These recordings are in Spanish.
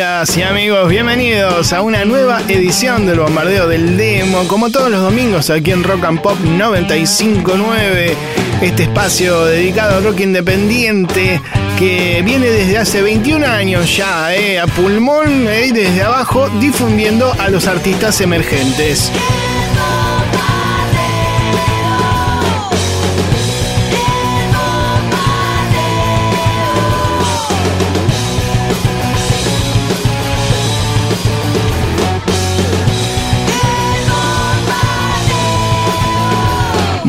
y amigos? Bienvenidos a una nueva edición del Bombardeo del Demo, como todos los domingos aquí en Rock and Pop 959, este espacio dedicado al rock independiente que viene desde hace 21 años ya, eh, a pulmón eh, desde abajo, difundiendo a los artistas emergentes.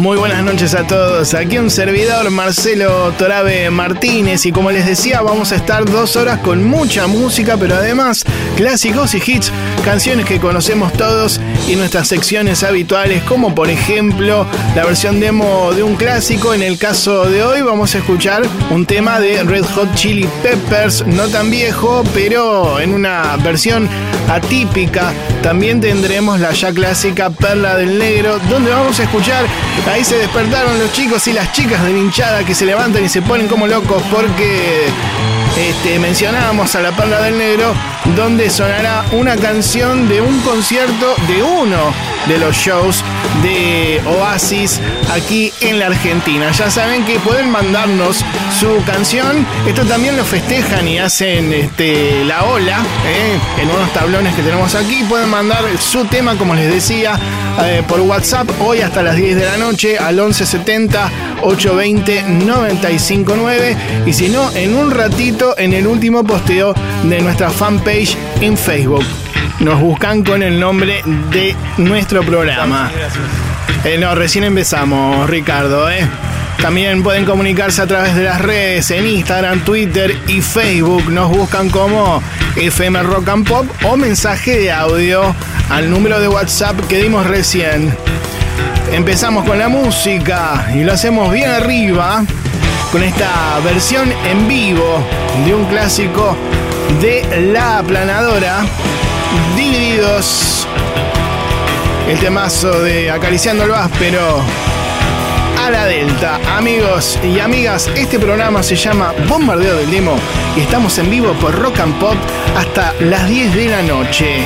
Muy buenas noches a todos. Aquí un servidor, Marcelo Torabe Martínez. Y como les decía, vamos a estar dos horas con mucha música, pero además clásicos y hits, canciones que conocemos todos y nuestras secciones habituales, como por ejemplo la versión demo de un clásico. En el caso de hoy, vamos a escuchar un tema de Red Hot Chili Peppers, no tan viejo, pero en una versión atípica. También tendremos la ya clásica Perla del Negro, donde vamos a escuchar Ahí se despertaron los chicos y las chicas de hinchada que se levantan y se ponen como locos porque este, mencionábamos a la Perla del Negro, donde sonará una canción de un concierto de uno de los shows de Oasis aquí en la Argentina. Ya saben que pueden mandarnos su canción. Esto también lo festejan y hacen este, la ola ¿eh? en unos tablones que tenemos aquí. Pueden mandar su tema, como les decía, eh, por WhatsApp hoy hasta las 10 de la noche al 1170 820 959 y si no, en un ratito en el último posteo de nuestra fanpage en Facebook. Nos buscan con el nombre de nuestro programa. Eh, no, recién empezamos, Ricardo, ¿eh? También pueden comunicarse a través de las redes en Instagram, Twitter y Facebook. Nos buscan como FM Rock and Pop o mensaje de audio al número de WhatsApp que dimos recién. Empezamos con la música y lo hacemos bien arriba con esta versión en vivo de un clásico de La Aplanadora, Divididos. El temazo de Acariciando el Váspero a la Delta. Amigos y amigas, este programa se llama Bombardeo del Demo y estamos en vivo por Rock and Pop hasta las 10 de la noche.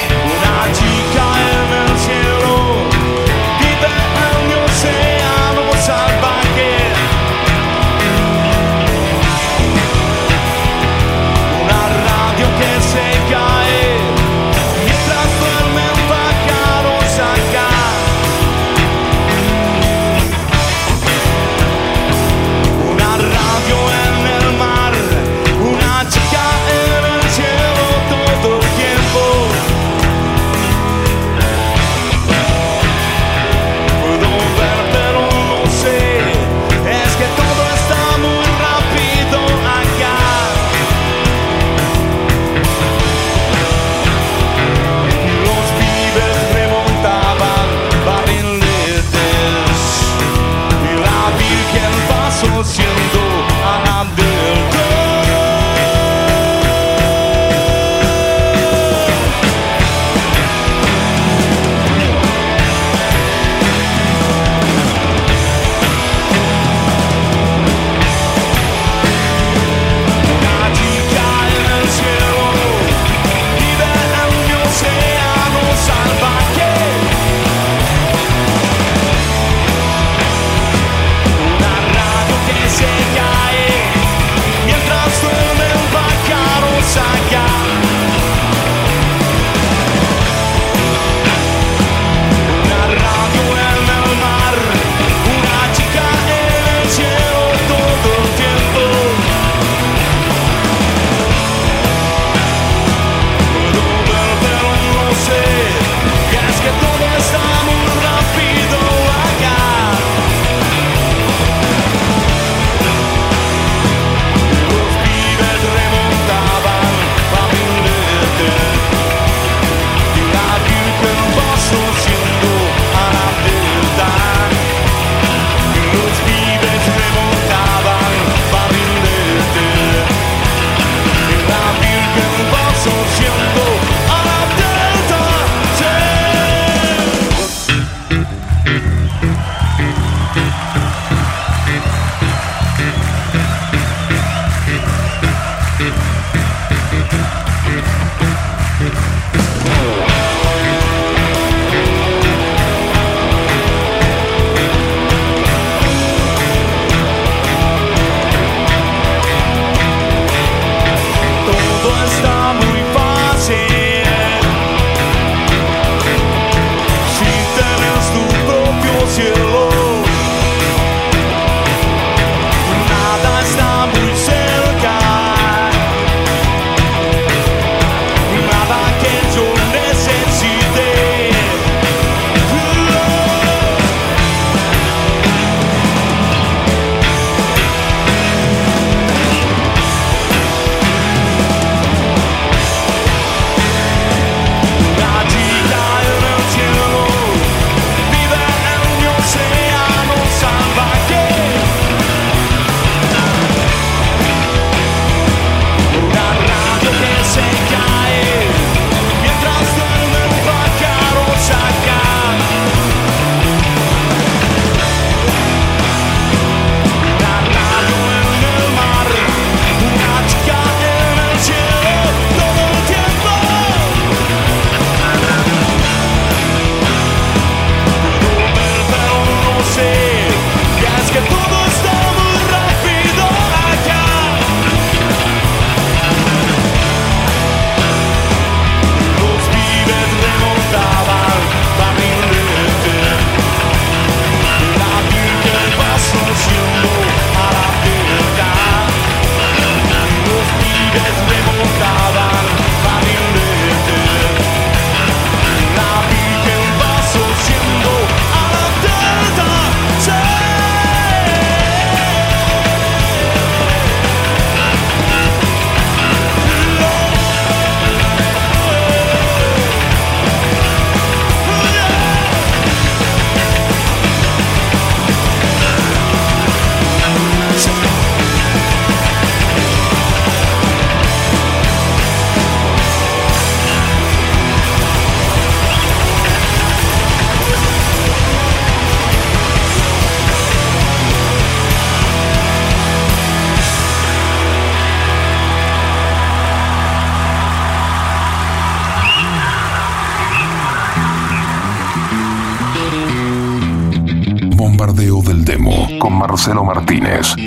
Martínez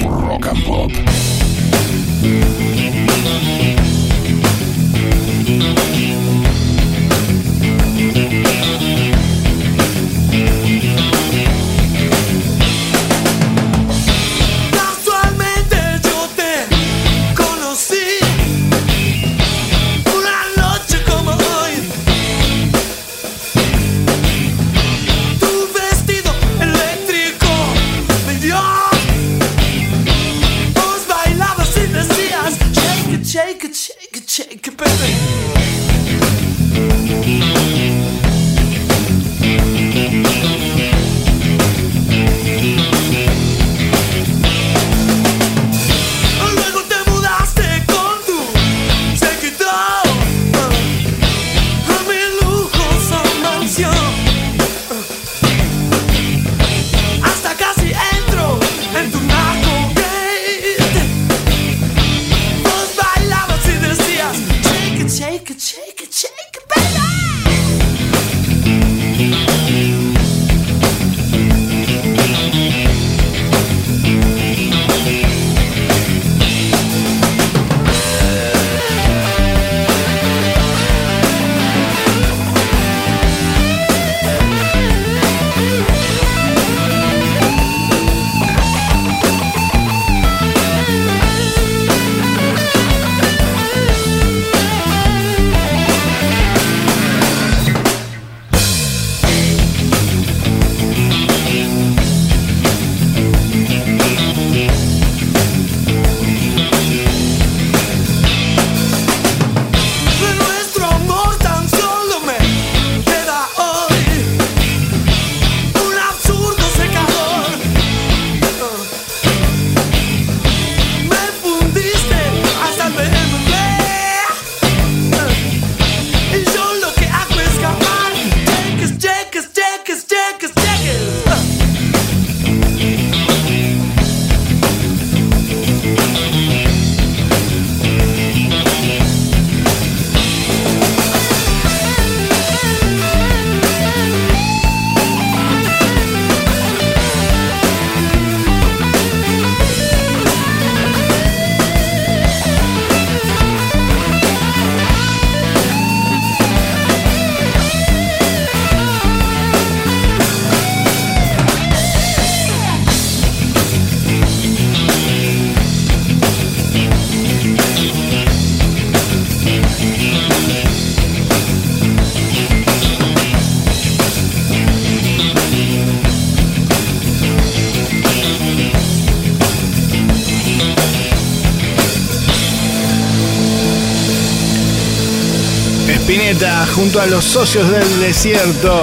junto a los socios del desierto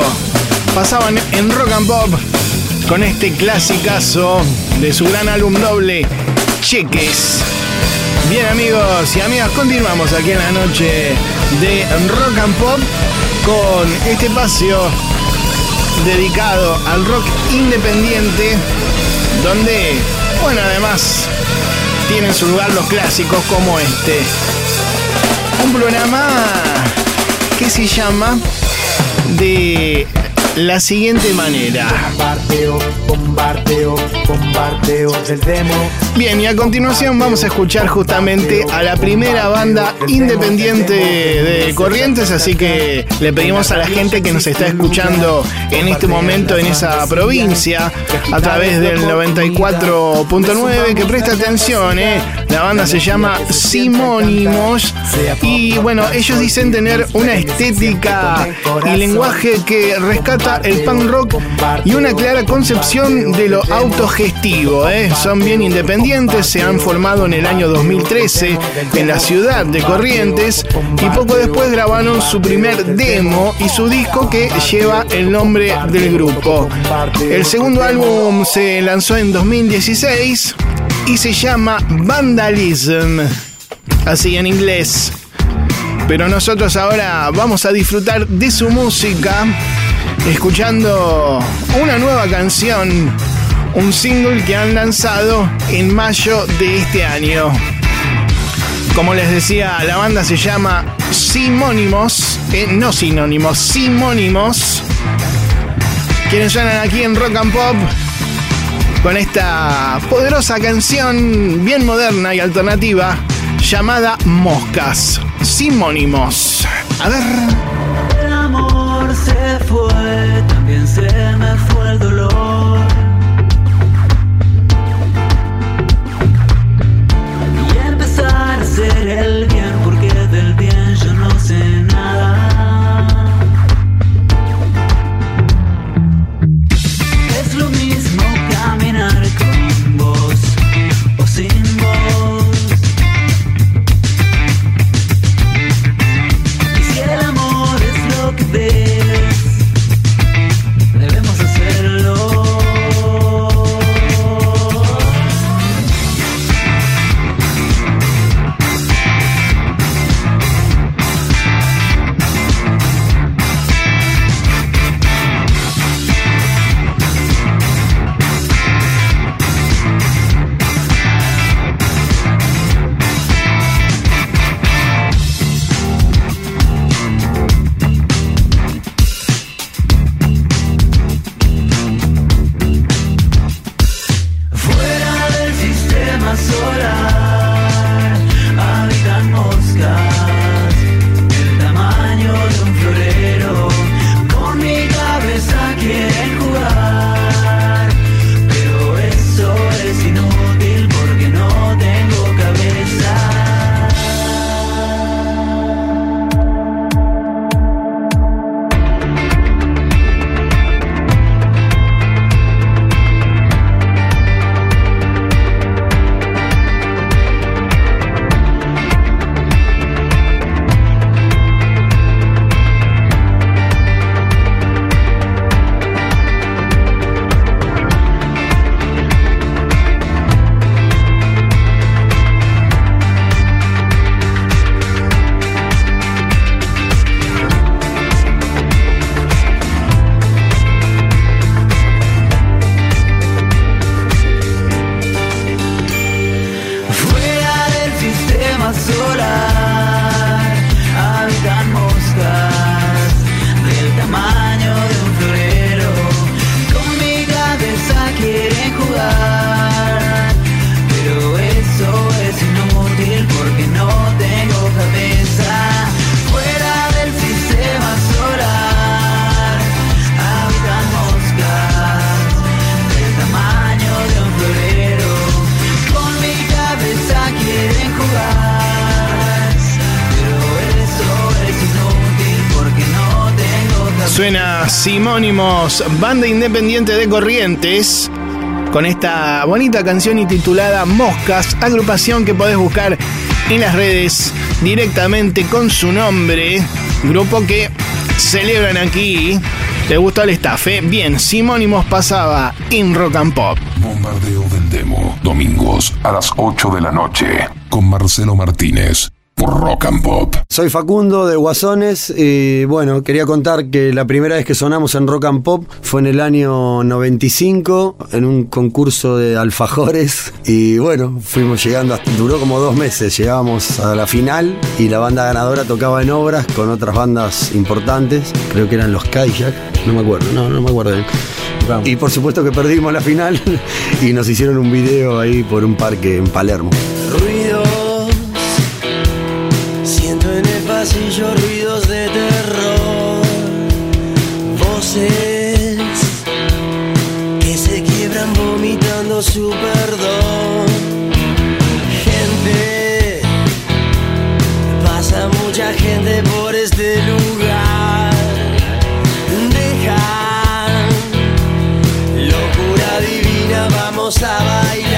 pasaban en rock and pop con este clasicazo de su gran álbum doble Cheques. Bien amigos y amigas, continuamos aquí en la noche de rock and pop con este espacio dedicado al rock independiente donde, bueno, además tienen su lugar los clásicos como este. Un programa que se llama de la siguiente manera. Bombardeo, bombardeo, bombardeo del demo. Bien, y a continuación vamos a escuchar justamente a la primera banda independiente de Corrientes, así que le pedimos a la gente que nos está escuchando en este momento en esa provincia a través del 94.9 que presta atención, ¿eh? La banda se llama Simónimos y bueno, ellos dicen tener una estética y lenguaje que rescata el punk rock y una clara concepción de lo autogestivo. ¿eh? Son bien independientes, se han formado en el año 2013 en la ciudad de Corrientes y poco después grabaron su primer demo y su disco que lleva el nombre del grupo. El segundo álbum se lanzó en 2016 y se llama Vandalism, así en inglés. Pero nosotros ahora vamos a disfrutar de su música escuchando una nueva canción, un single que han lanzado en mayo de este año. Como les decía, la banda se llama Simónimos, eh, no sinónimos, Simónimos. Quienes suenan aquí en Rock and Pop con esta poderosa canción bien moderna y alternativa llamada Moscas, Simónimos. A ver. El amor se fue, también se me fue el dolor. Banda independiente de Corrientes, con esta bonita canción intitulada Moscas, agrupación que podés buscar en las redes directamente con su nombre, grupo que celebran aquí. ¿Te gustó el estafe? Bien, Simónimos pasaba en Rock and Pop. Bombardeo del Demo. Domingos a las 8 de la noche. Con Marcelo Martínez. Por Rock and Pop. Soy Facundo de Guasones y bueno, quería contar que la primera vez que sonamos en Rock and Pop fue en el año 95 en un concurso de alfajores y bueno, fuimos llegando, hasta, duró como dos meses, llegábamos a la final y la banda ganadora tocaba en obras con otras bandas importantes, creo que eran los Kayak, no me acuerdo, no, no me acuerdo bien. Y por supuesto que perdimos la final y nos hicieron un video ahí por un parque en Palermo. Pasillo ruidos de terror, voces que se quiebran vomitando su perdón. Gente, pasa mucha gente por este lugar. Dejan locura divina, vamos a bailar.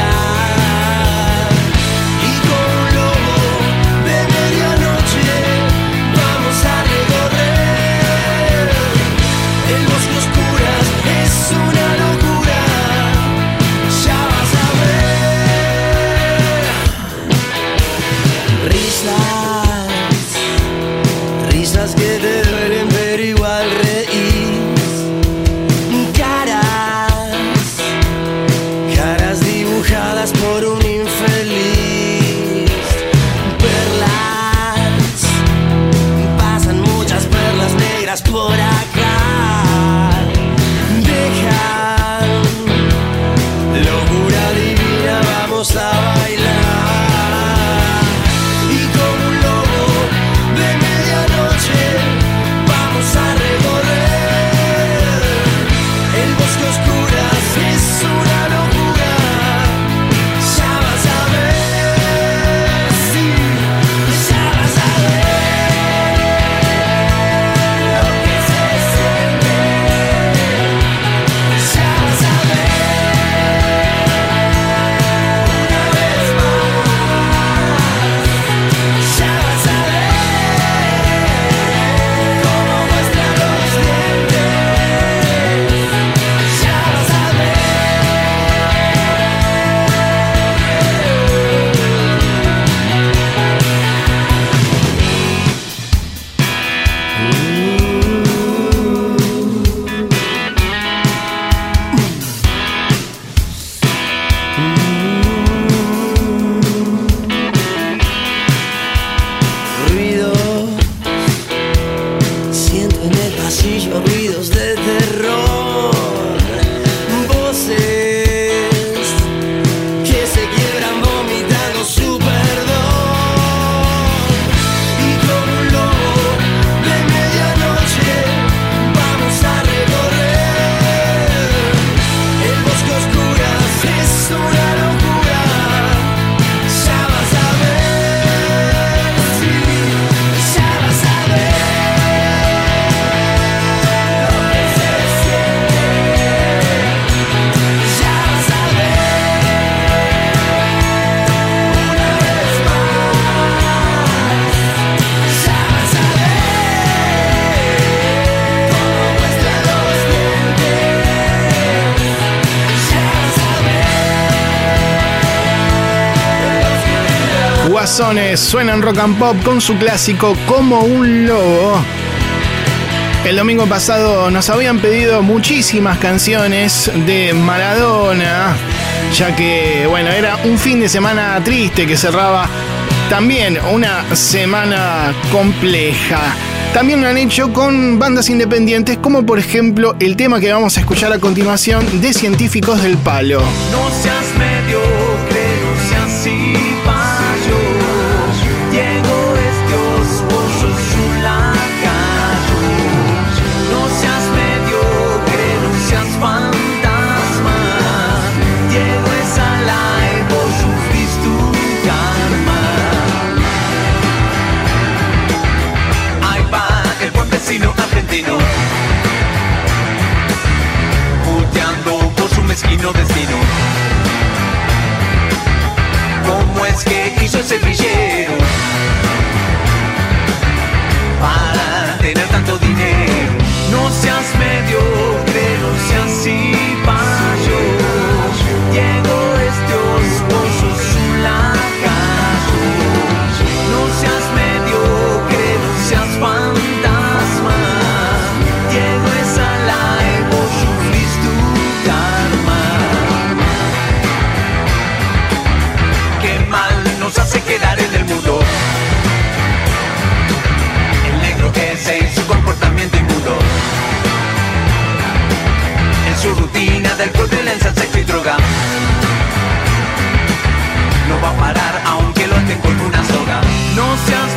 suenan rock and pop con su clásico Como un lobo. El domingo pasado nos habían pedido muchísimas canciones de Maradona, ya que, bueno, era un fin de semana triste que cerraba también una semana compleja. También lo han hecho con bandas independientes, como por ejemplo el tema que vamos a escuchar a continuación de Científicos del Palo. divino destino. ¿Cómo es que hizo ese billete? droga. No va a parar aunque lo tengo con una soga. No seas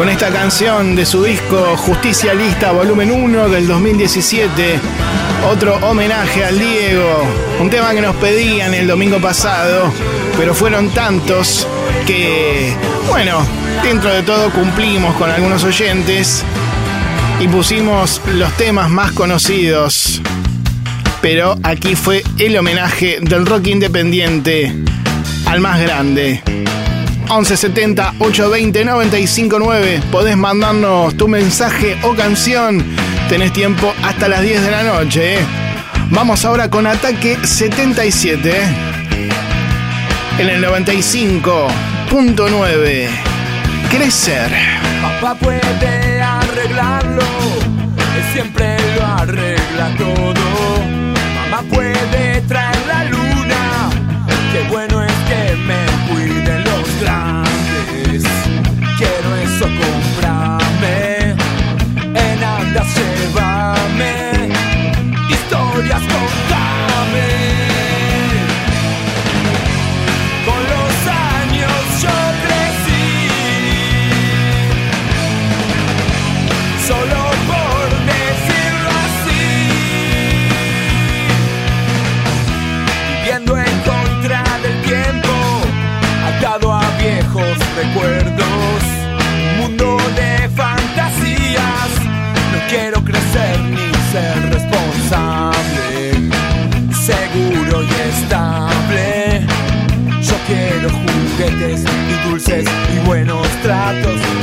con esta canción de su disco Justicia Lista Volumen 1 del 2017. Otro homenaje al Diego, un tema que nos pedían el domingo pasado, pero fueron tantos que, bueno, dentro de todo cumplimos con algunos oyentes y pusimos los temas más conocidos. Pero aquí fue el homenaje del rock independiente al más grande. 1170 820 959. Podés mandarnos tu mensaje o canción. Tenés tiempo hasta las 10 de la noche. ¿eh? Vamos ahora con Ataque 77. ¿eh? En el 95.9. Crecer. Papá puede arreglarlo, siempre lo arregla todo. y buenos tratos.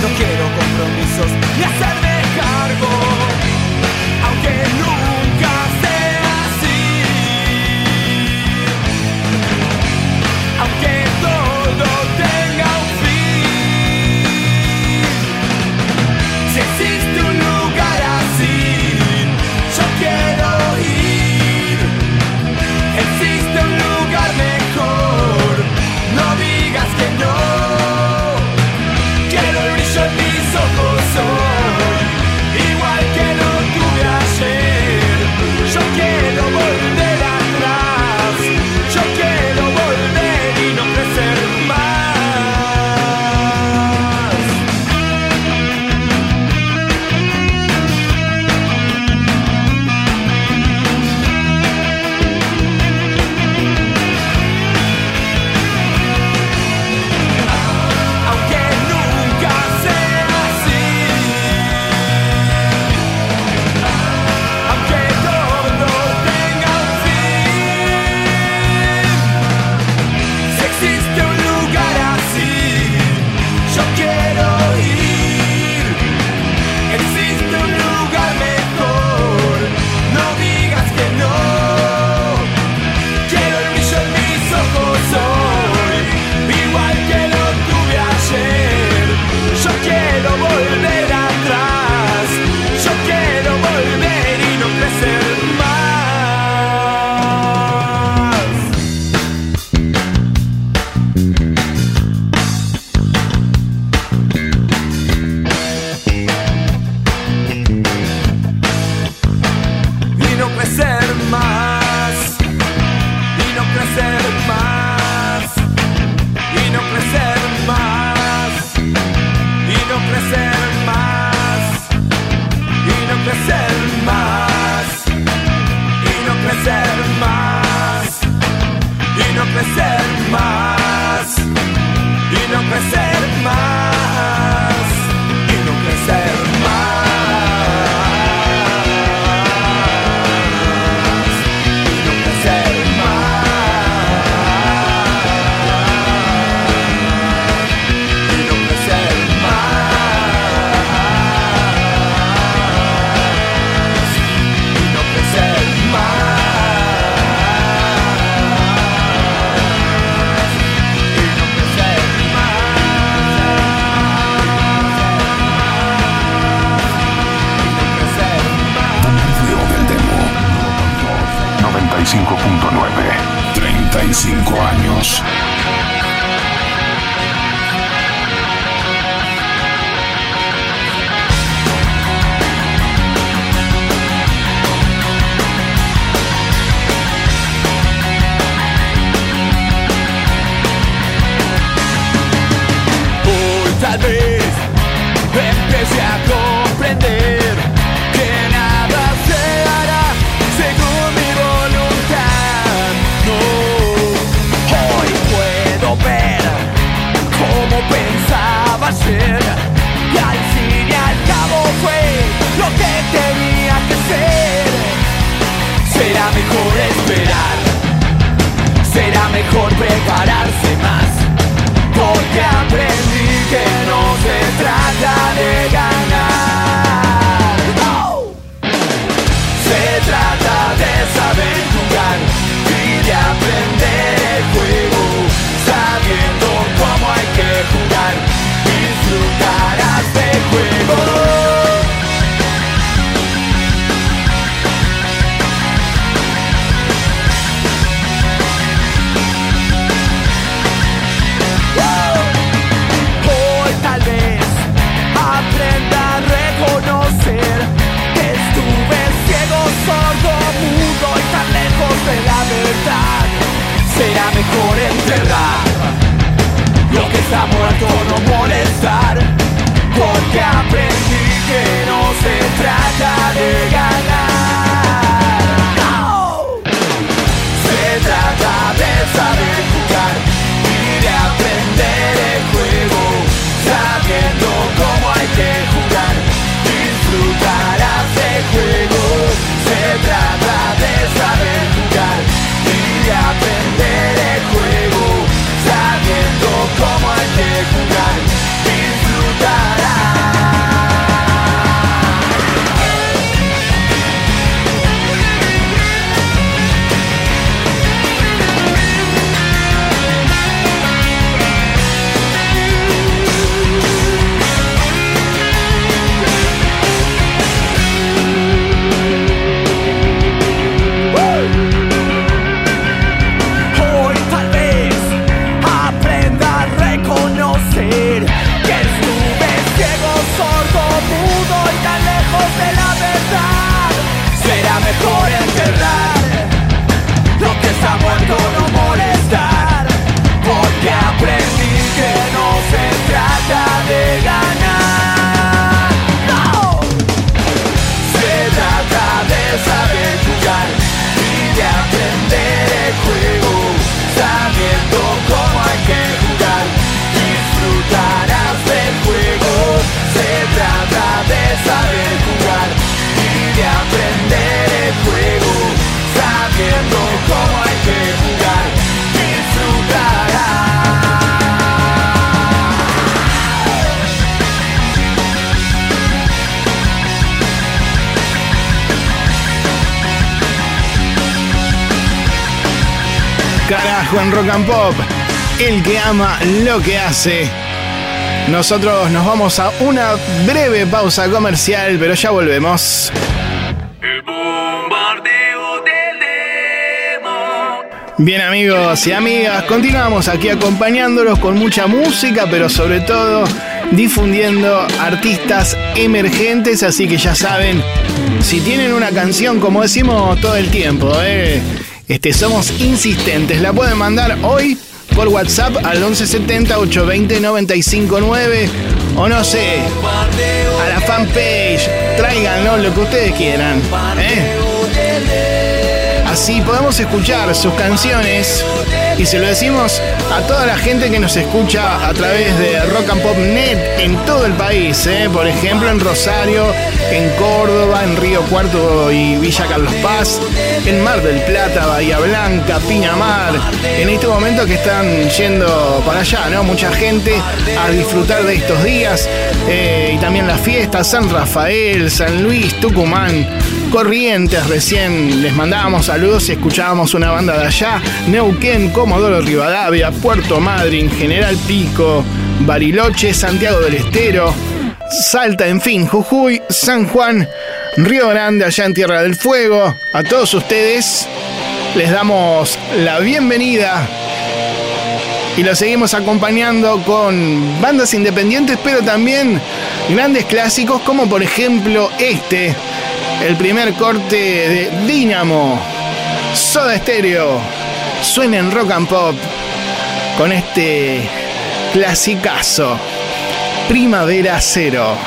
En Rock and Pop. El que ama lo que hace. Nosotros nos vamos a una breve pausa comercial, pero ya volvemos. El bombardeo del demo. Bien amigos y amigas, continuamos aquí acompañándolos con mucha música, pero sobre todo difundiendo artistas emergentes, así que ya saben, si tienen una canción, como decimos todo el tiempo, eh, este, somos insistentes, la pueden mandar hoy por WhatsApp al 1170 820 959 o no sé, a la fanpage, tráiganlo lo que ustedes quieran. ¿eh? Así podemos escuchar sus canciones y se lo decimos a toda la gente que nos escucha a través de Rock and Pop Net en todo el país, ¿eh? por ejemplo en Rosario, en Córdoba, en Río Cuarto y Villa Carlos Paz, en Mar del Plata, Bahía Blanca, Pinamar, en este momento que están yendo para allá, ¿no? Mucha gente a disfrutar de estos días eh, y también las fiestas, San Rafael, San Luis, Tucumán. Corrientes, recién les mandábamos saludos y escuchábamos una banda de allá, Neuquén, Comodoro Rivadavia, Puerto Madryn, General Pico, Bariloche, Santiago del Estero, Salta, en fin, Jujuy, San Juan, Río Grande, allá en Tierra del Fuego. A todos ustedes, les damos la bienvenida y lo seguimos acompañando con bandas independientes, pero también grandes clásicos como por ejemplo este, el primer corte de Dynamo, Soda Stereo, suena en rock and pop con este clasicazo, Primavera Cero.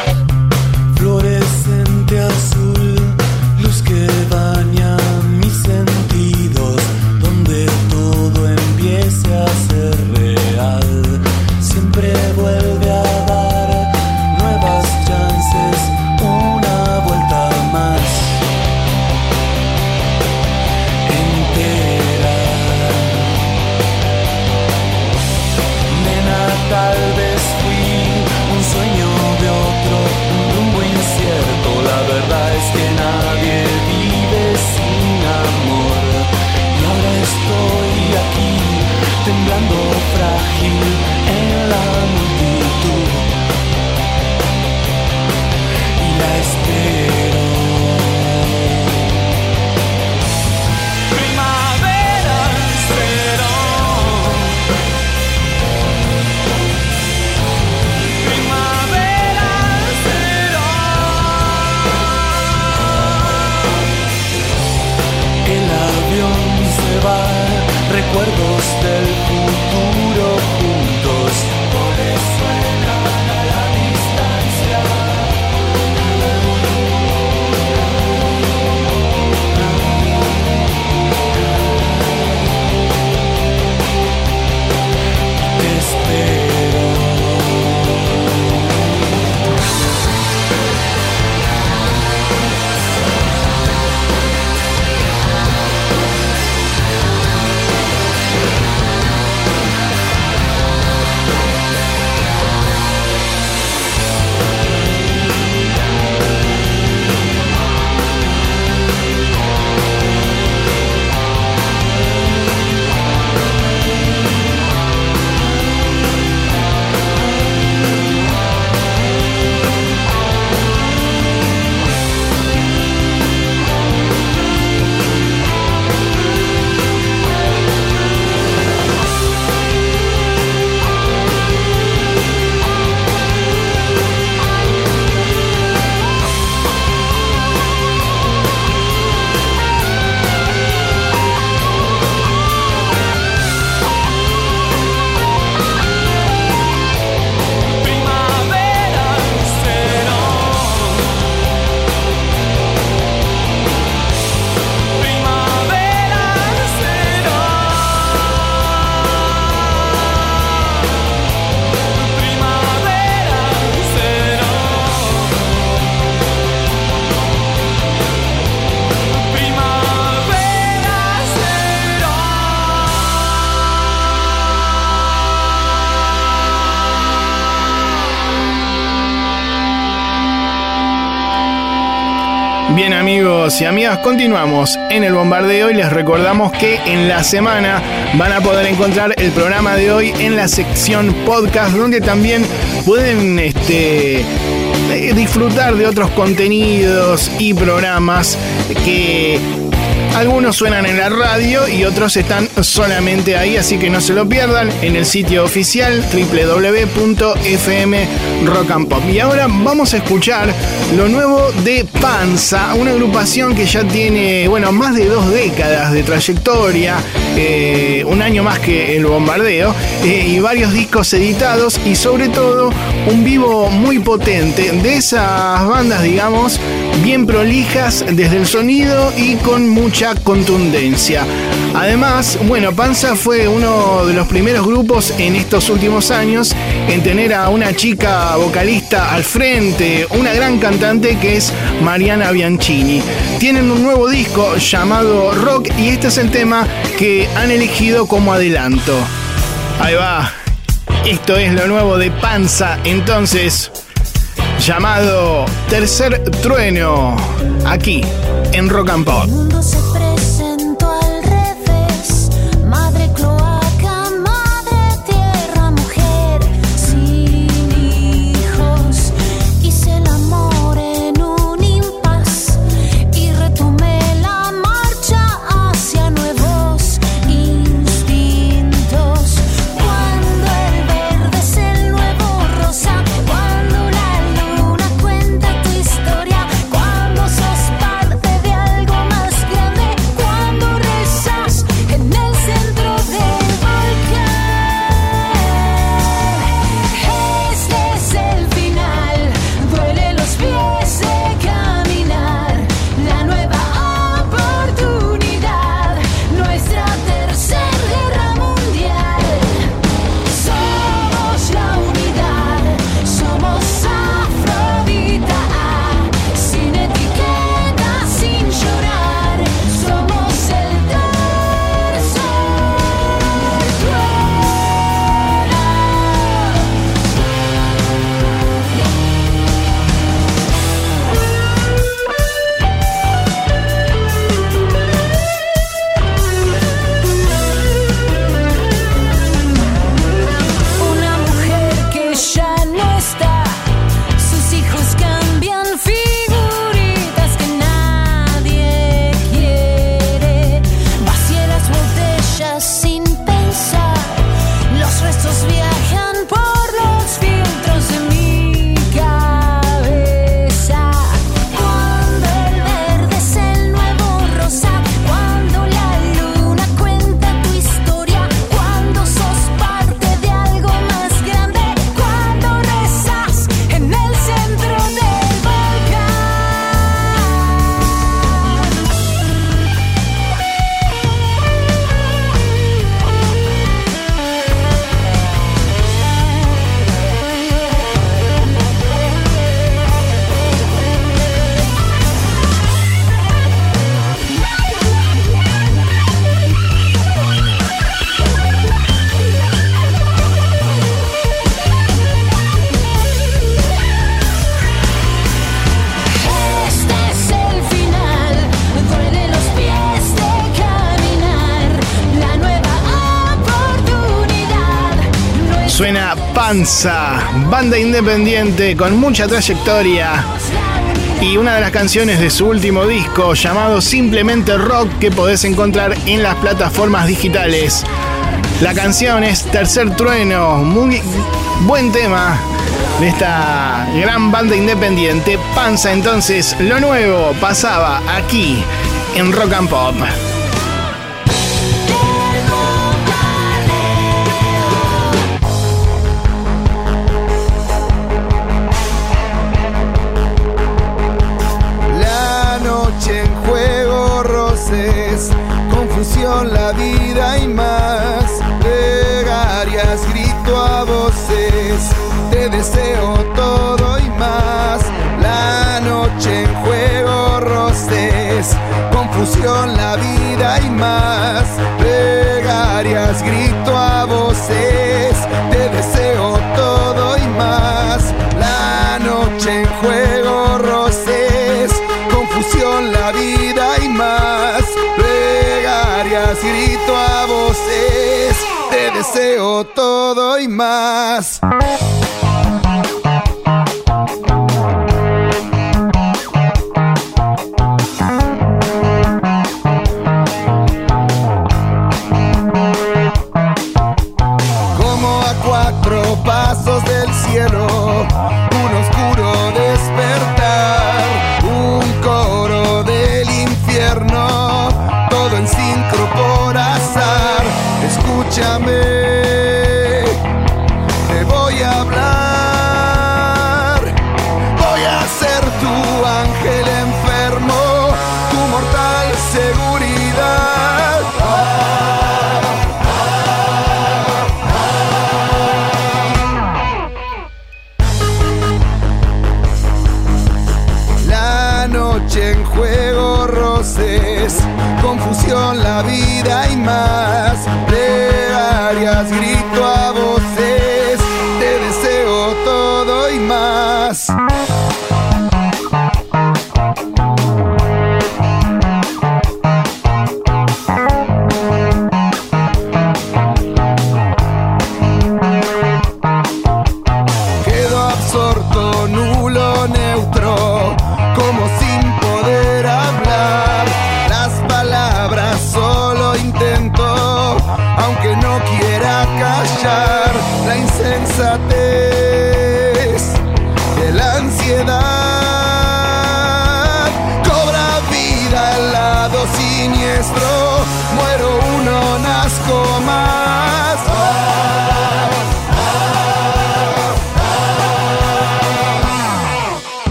Recuerdos del Bien amigos y amigas, continuamos en el bombardeo y les recordamos que en la semana van a poder encontrar el programa de hoy en la sección podcast donde también pueden este, eh, disfrutar de otros contenidos y programas que algunos suenan en la radio y otros están solamente ahí, así que no se lo pierdan en el sitio oficial www.fm Rock and Pop. Y ahora vamos a escuchar lo nuevo de Panza, una agrupación que ya tiene, bueno, más de dos décadas de trayectoria, eh, un año más que el bombardeo, eh, y varios discos editados y sobre todo un vivo muy potente de esas bandas, digamos, bien prolijas desde el sonido y con mucha contundencia. Además, bueno, Panza fue uno de los primeros grupos en estos últimos años en tener a una chica vocalista al frente, una gran cantante que es Mariana Bianchini. Tienen un nuevo disco llamado Rock y este es el tema que han elegido como adelanto. Ahí va. Esto es lo nuevo de Panza, entonces, llamado Tercer Trueno, aquí en Rock and Pop. Suena Panza, banda independiente con mucha trayectoria y una de las canciones de su último disco llamado Simplemente Rock que podés encontrar en las plataformas digitales. La canción es Tercer Trueno, muy buen tema de esta gran banda independiente. Panza entonces, lo nuevo pasaba aquí en Rock and Pop. la vida y más. Plegarias, grito a voces, te deseo todo y más. La noche en juego, roces, confusión, la vida y más. Plegarias, grito a voces todo y más.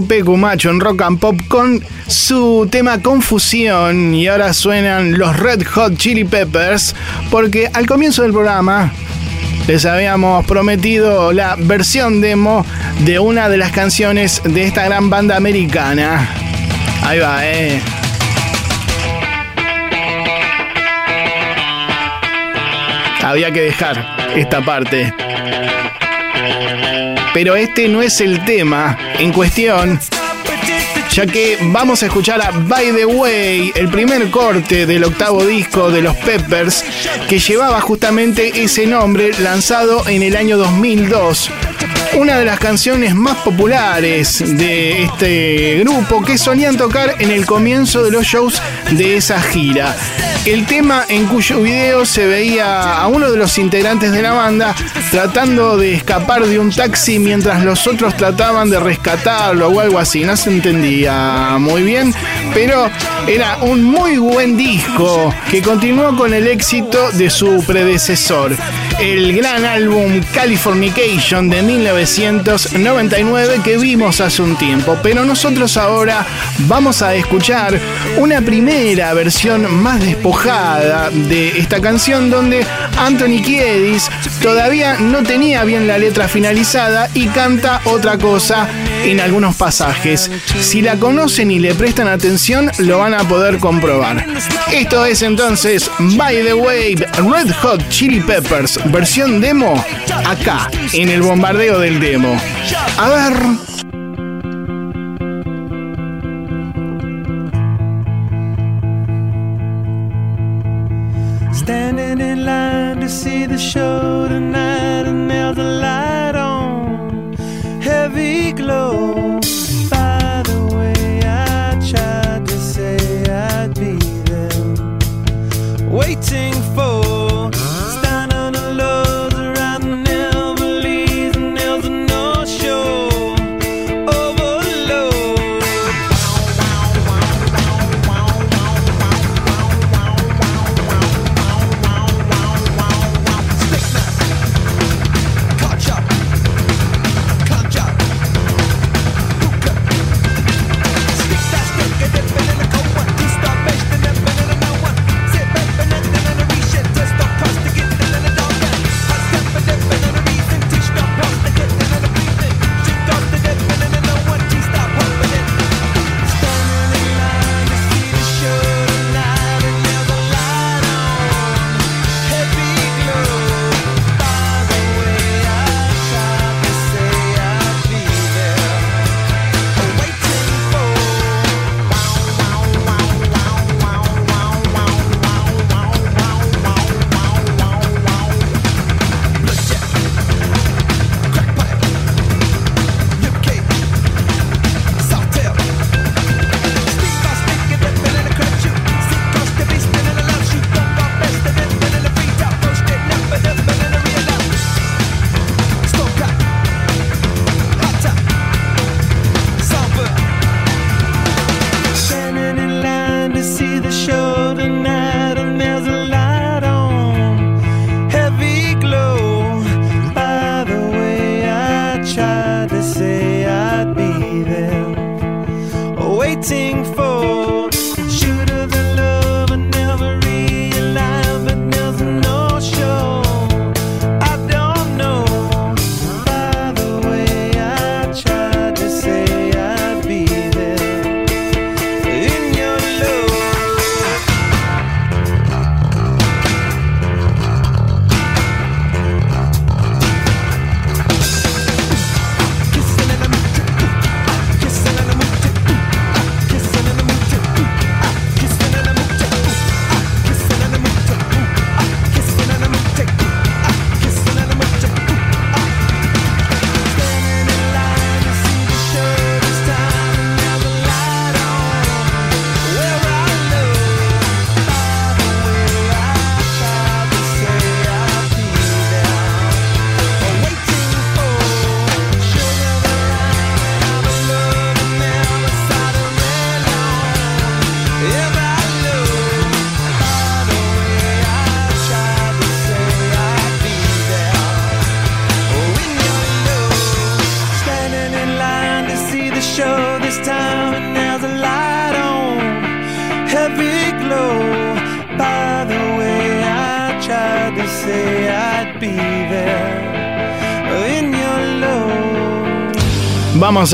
Más. Catupecu Macho en Rock and Pop con su tema Confusión y ahora suenan los Red Hot Chili Peppers porque al comienzo del programa les habíamos prometido la versión demo de una de las canciones de esta gran banda americana. Ahí va, eh. Había que dejar esta parte. Pero este no es el tema en cuestión, ya que vamos a escuchar a By the Way, el primer corte del octavo disco de los Peppers, que llevaba justamente ese nombre, lanzado en el año 2002. Una de las canciones más populares de este grupo que solían tocar en el comienzo de los shows de esa gira. El tema en cuyo video se veía a uno de los integrantes de la banda tratando de escapar de un taxi mientras los otros trataban de rescatarlo o algo así. No se entendía muy bien, pero era un muy buen disco que continuó con el éxito de su predecesor. El gran álbum Californication de 1999 que vimos hace un tiempo. Pero nosotros ahora vamos a escuchar una primera versión más despojada de esta canción donde Anthony Kiedis todavía no tenía bien la letra finalizada y canta otra cosa en algunos pasajes. Si la conocen y le prestan atención, lo van a poder comprobar. Esto es entonces By the Way Red Hot Chili Peppers versión demo acá en el bombardeo del demo. A ver.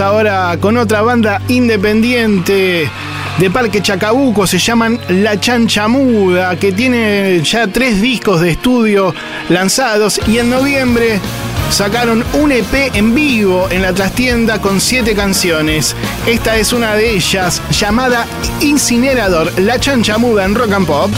Ahora con otra banda independiente de Parque Chacabuco, se llaman La Chancha Muda, que tiene ya tres discos de estudio lanzados y en noviembre sacaron un EP en vivo en la trastienda con siete canciones. Esta es una de ellas llamada Incinerador, La Chancha Muda en Rock and Pop.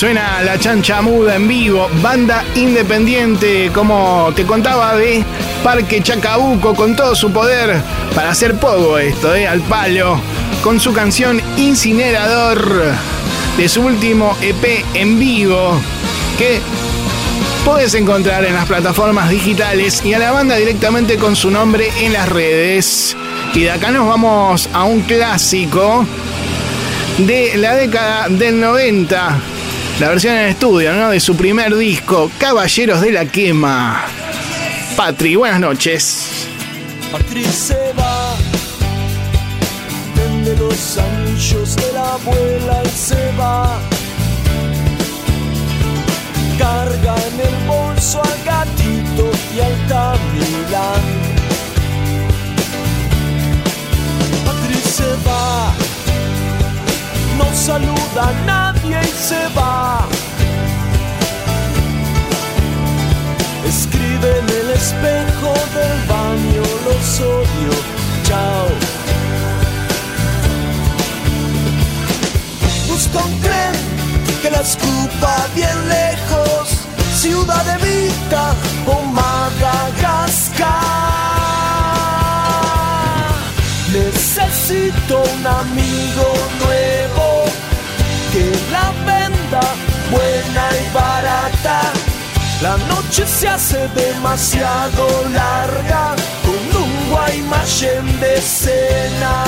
Suena la chancha muda en vivo, banda independiente, como te contaba de Parque Chacabuco, con todo su poder para hacer poco esto, eh, al palo, con su canción Incinerador de su último EP en vivo, que puedes encontrar en las plataformas digitales y a la banda directamente con su nombre en las redes. Y de acá nos vamos a un clásico de la década del 90. La versión en estudio, ¿no? De su primer disco, Caballeros de la Quema. Patri, buenas noches. Patri se va, vende los anillos de la abuela y se va. Carga en el bolso al gatito y al Camilán. Patri se va, no saluda a nadie y se va. Escribe en el espejo del baño los odio. Chao. Busca un tren que la escupa bien lejos. Ciudad de Vita o Madagascar. Necesito un amigo nuevo que la venda buena y barata. La noche se hace demasiado larga con un Guaymallén de cena.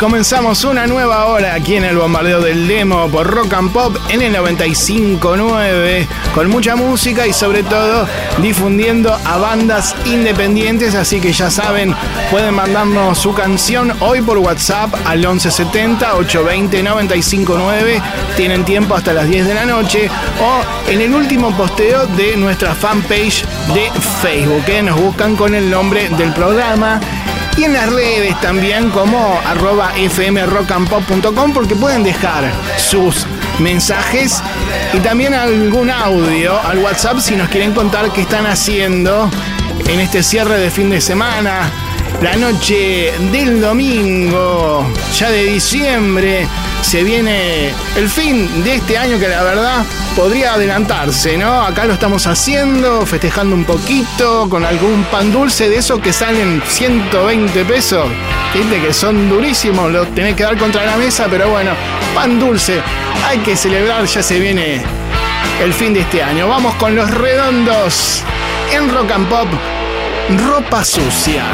Comenzamos una nueva hora aquí en el bombardeo del demo por Rock and Pop en el 95.9 con mucha música y sobre todo difundiendo a bandas independientes, así que ya saben, pueden mandarnos su canción hoy por WhatsApp al 1170 820 959, tienen tiempo hasta las 10 de la noche o en el último posteo de nuestra fanpage de Facebook, que nos buscan con el nombre del programa y en las redes también como arroba fmrockandpop.com porque pueden dejar sus mensajes y también algún audio al WhatsApp si nos quieren contar qué están haciendo en este cierre de fin de semana, la noche del domingo, ya de diciembre. Se viene el fin de este año que la verdad podría adelantarse, ¿no? Acá lo estamos haciendo, festejando un poquito con algún pan dulce de esos que salen 120 pesos. Viste que son durísimos, lo tenés que dar contra la mesa, pero bueno, pan dulce. Hay que celebrar, ya se viene el fin de este año. Vamos con los redondos en Rock and Pop. Ropa sucia.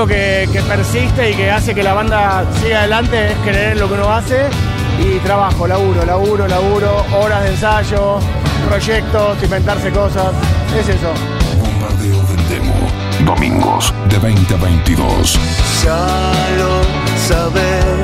Único que, que persiste y que hace que la banda siga adelante es creer en lo que uno hace y trabajo, laburo, laburo, laburo, horas de ensayo, proyectos, inventarse cosas. Es eso. Bombardeo del Demo. Domingos de 20 a 22. Ya lo sabes,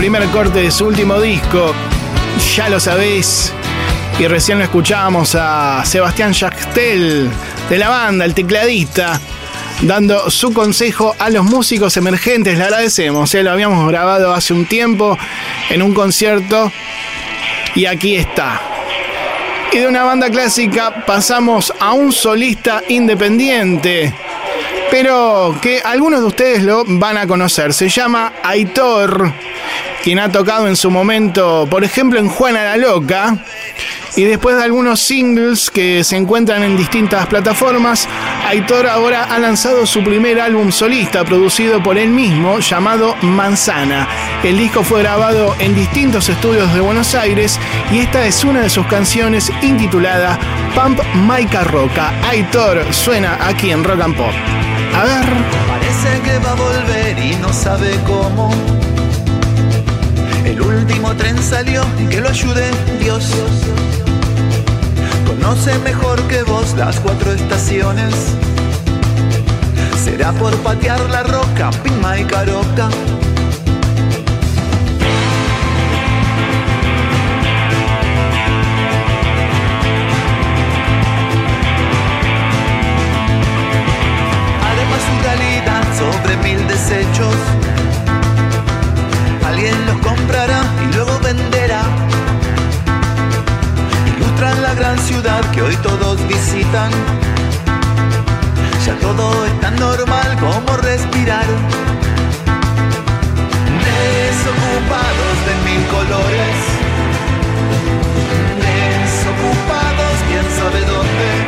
primer corte de su último disco. Ya lo sabéis. Y recién lo escuchábamos a Sebastián Yachtel de la banda, el tecladista, dando su consejo a los músicos emergentes. Le agradecemos, ¿eh? lo habíamos grabado hace un tiempo en un concierto y aquí está. Y de una banda clásica pasamos a un solista independiente pero que algunos de ustedes lo van a conocer. Se llama Aitor, quien ha tocado en su momento, por ejemplo, en Juana la Loca. Y después de algunos singles que se encuentran en distintas plataformas, Aitor ahora ha lanzado su primer álbum solista producido por él mismo llamado Manzana. El disco fue grabado en distintos estudios de Buenos Aires y esta es una de sus canciones intitulada Pump My Carroca. Aitor suena aquí en Rock and Pop. A ver. Parece que va a volver y no sabe cómo. El último tren salió y que lo ayude Dios. Conoce mejor que vos las cuatro estaciones. Será por patear la roca, Pima y Caroca. Sobre mil desechos. La gran ciudad que hoy todos visitan. Ya todo es tan normal como respirar. Desocupados de mil colores. Desocupados, quién sabe dónde.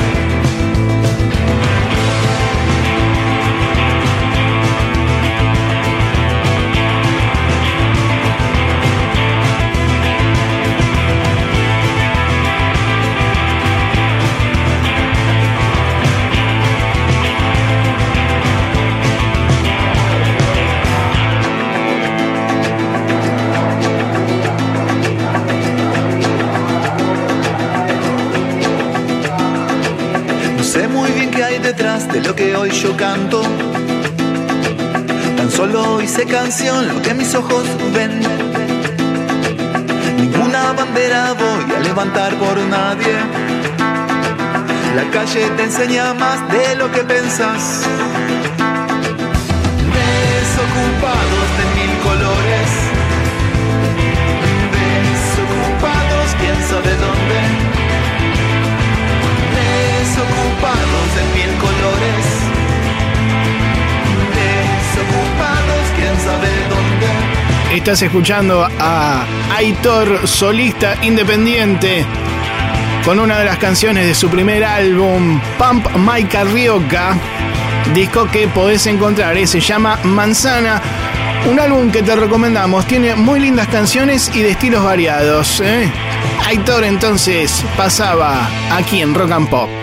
Lo que hoy yo canto. Tan solo hice canción lo que mis ojos ven. Ninguna bandera voy a levantar por nadie. La calle te enseña más de lo que pensás. Mil colores. Estás escuchando a Aitor, solista independiente, con una de las canciones de su primer álbum, Pump My Carrioca, disco que podés encontrar, eh, se llama Manzana. Un álbum que te recomendamos, tiene muy lindas canciones y de estilos variados. ¿eh? Aitor entonces pasaba aquí en Rock and Pop.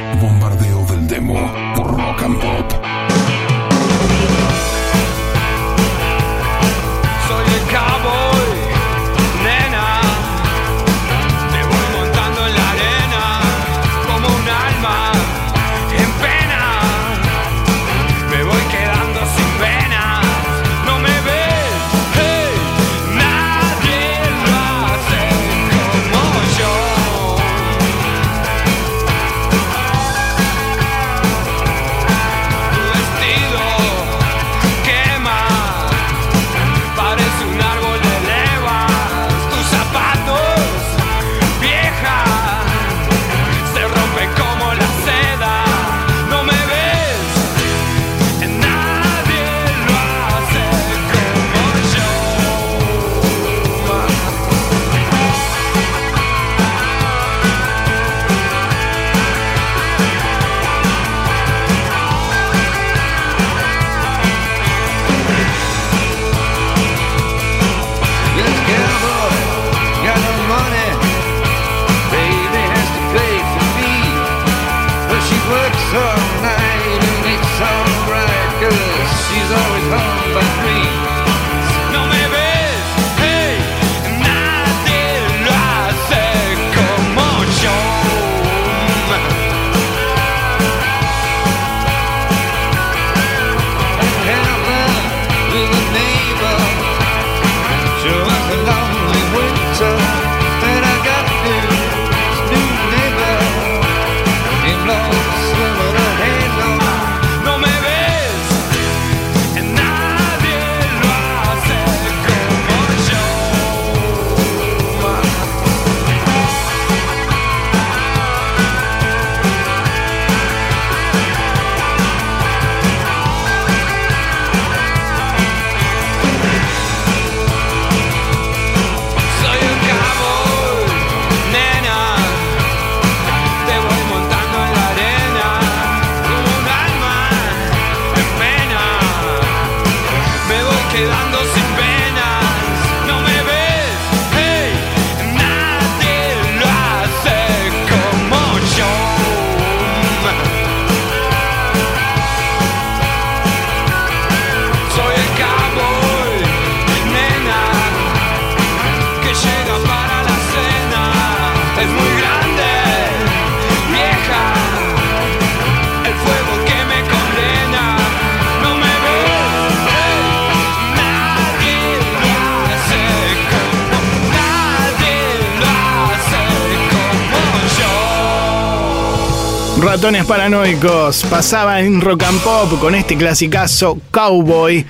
Ratones paranoicos pasaba en Rock and Pop con este clasicazo Cowboy.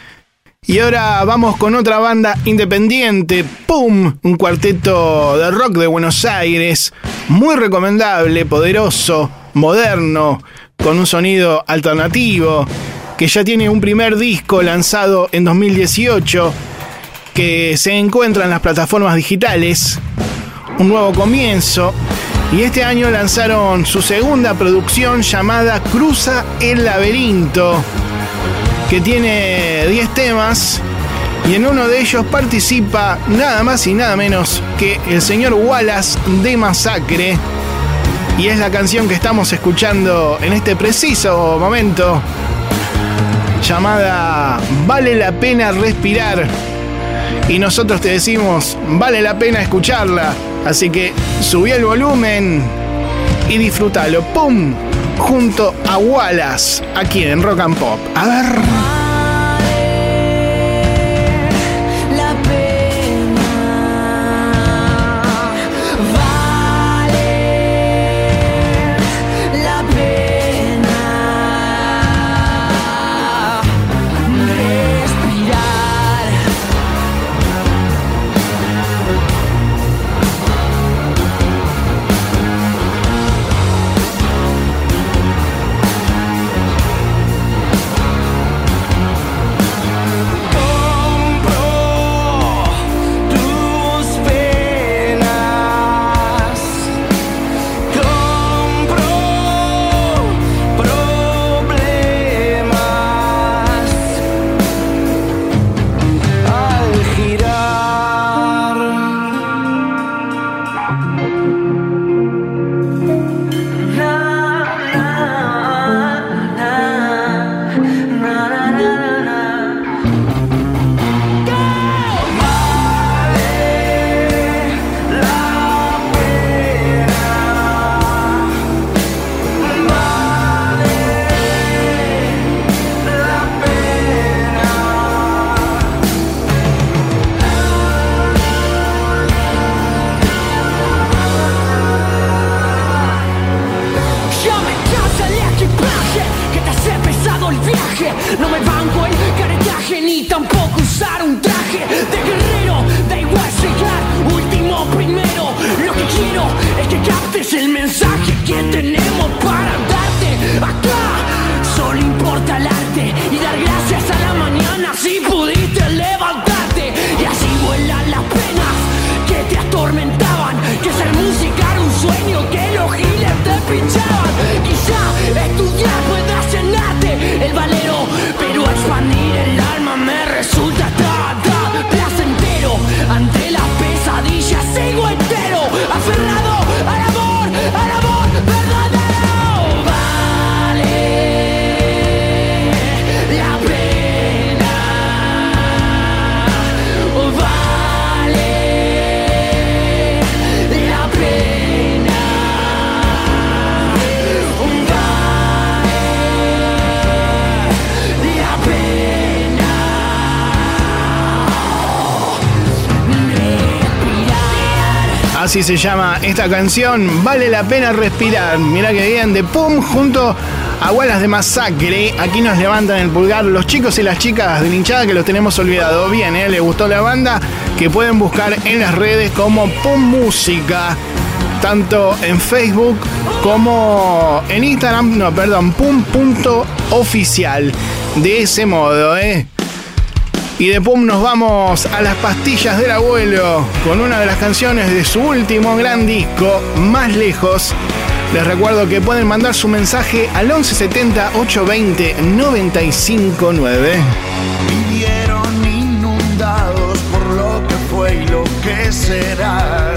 Y ahora vamos con otra banda independiente, ¡Pum! Un cuarteto de rock de Buenos Aires, muy recomendable, poderoso, moderno, con un sonido alternativo, que ya tiene un primer disco lanzado en 2018, que se encuentra en las plataformas digitales, un nuevo comienzo, y este año lanzaron su segunda producción llamada Cruza el Laberinto, que tiene 10 temas y en uno de ellos participa nada más y nada menos que el señor Wallace de Masacre. Y es la canción que estamos escuchando en este preciso momento, llamada Vale la pena respirar. Y nosotros te decimos, vale la pena escucharla. Así que subí el volumen y disfrútalo. ¡Pum! junto a Wallace, aquí en Rock and Pop. A ver. Se llama esta canción, Vale la pena respirar. Mira que bien, de Pum junto a Wallace de Masacre. Aquí nos levantan el pulgar los chicos y las chicas de hinchada que los tenemos olvidado. Bien, ¿eh? ¿Les gustó la banda? Que pueden buscar en las redes como Pum Música. Tanto en Facebook como en Instagram, no, perdón, pum.oficial. De ese modo, ¿eh? Y de Pum nos vamos a las pastillas del abuelo con una de las canciones de su último gran disco, Más Lejos. Les recuerdo que pueden mandar su mensaje al 1170 820 959. Vivieron inundados por lo que fue y lo que será.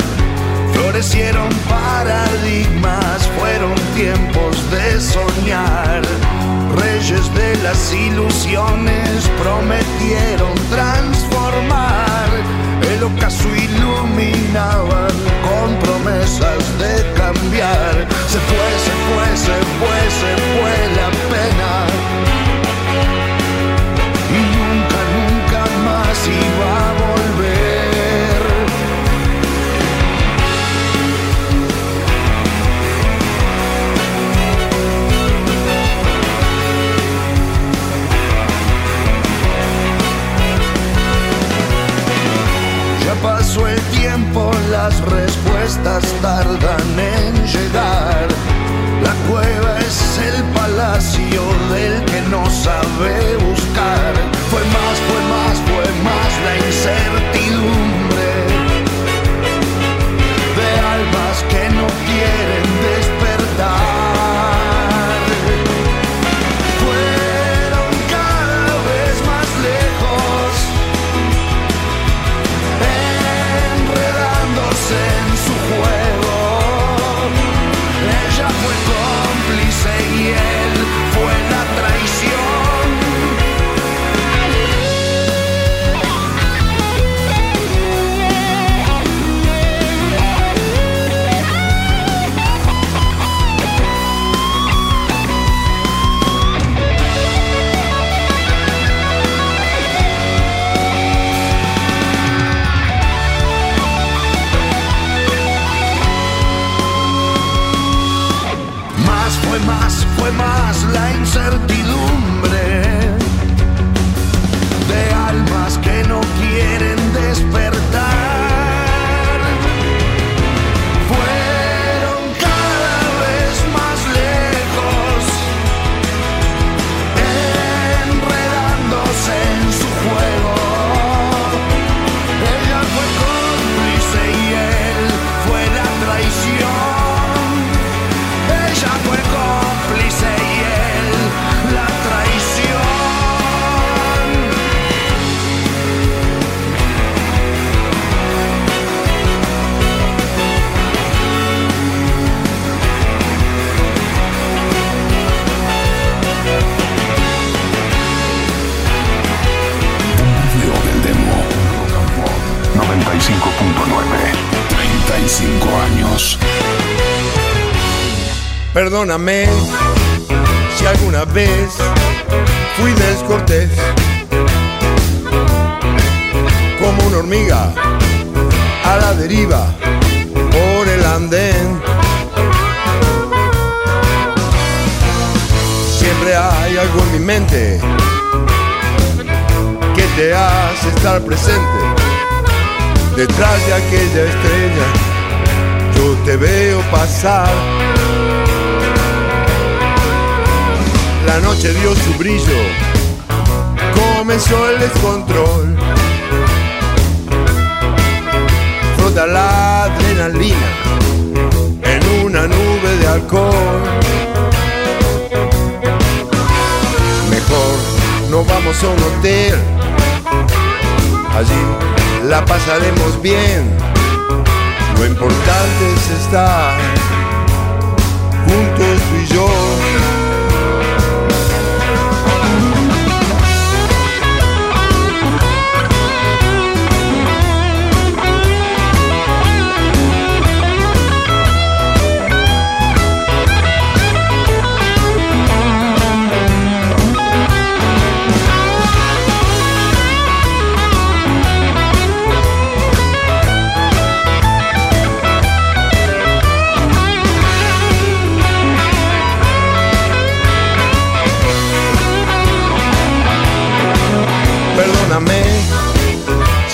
Florecieron paradigmas, fueron tiempos de soñar. Reyes de las ilusiones prometieron transformar. El ocaso iluminaban con promesas de cambiar. Se fue, se fue, se fue, se fue la pena. Y nunca, nunca más iba las respuestas tardan en llegar. La cueva es el palacio del que no sabe buscar. Fue más, fue más, fue más la incertidumbre Perdóname La noche dio su brillo, comenzó el descontrol. Frota la adrenalina en una nube de alcohol. Mejor no vamos a un hotel, allí la pasaremos bien. Lo importante es estar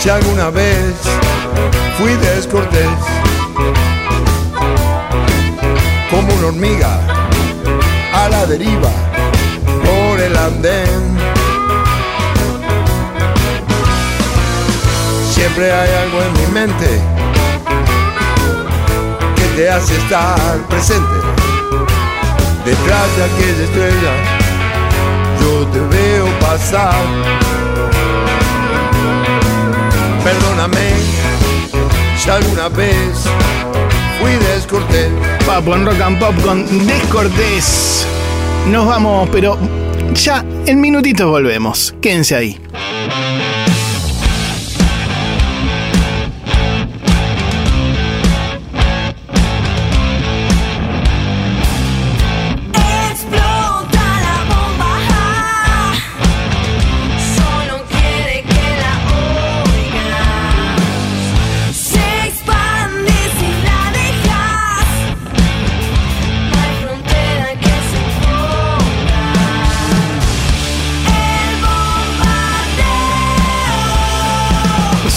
si alguna vez fui descortés como una hormiga a la deriva por el andén. Siempre hay algo en mi mente que te hace estar presente detrás de aquella estrella. Yo te veo pasar. Perdóname si alguna vez fui descortés. Papo en Rock and Pop con Descortés. Nos vamos, pero ya en minutitos volvemos. Quédense ahí.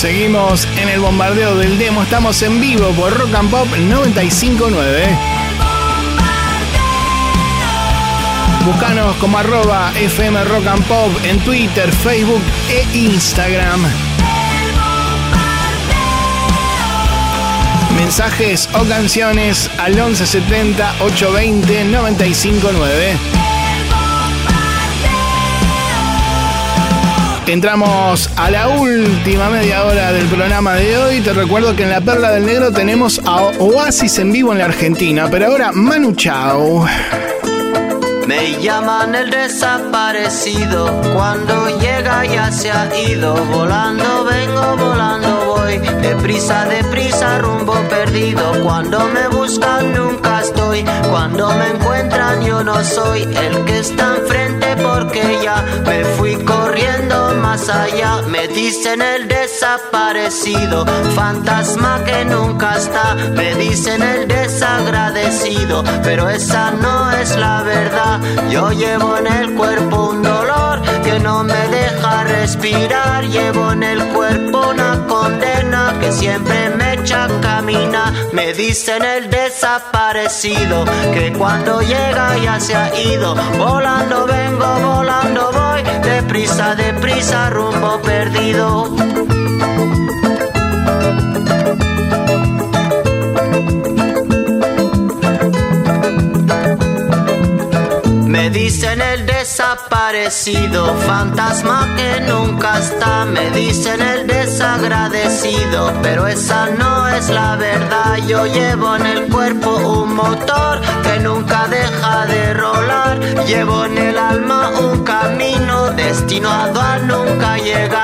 Seguimos en el bombardeo del demo. Estamos en vivo por Rock and Pop 959. Buscanos como arroba FM Rock and en Twitter, Facebook e Instagram. Mensajes o canciones al 1170 820 959. Entramos a la última media hora del programa de hoy. Te recuerdo que en la Perla del Negro tenemos a Oasis en vivo en la Argentina. Pero ahora, Manu Chao. Me llaman el desaparecido, cuando llega ya se ha ido, volando vengo, volando voy, deprisa, deprisa, rumbo perdido, cuando me buscan nunca estoy, cuando me encuentran yo no soy el que está enfrente porque ya me fui corriendo más allá, me dicen el desaparecido, fantasma que nunca está, me dicen el desagradecido, pero esa no es la verdad. Yo llevo en el cuerpo un dolor que no me deja respirar. Llevo en el cuerpo una condena que siempre me echa a caminar. Me dicen el desaparecido que cuando llega ya se ha ido. Volando vengo, volando voy. Deprisa, deprisa, rumbo perdido. Dicen el desaparecido, fantasma que nunca está. Me dicen el desagradecido, pero esa no es la verdad. Yo llevo en el cuerpo un motor que nunca deja de rolar. Llevo en el alma un camino destinado a nunca llegar.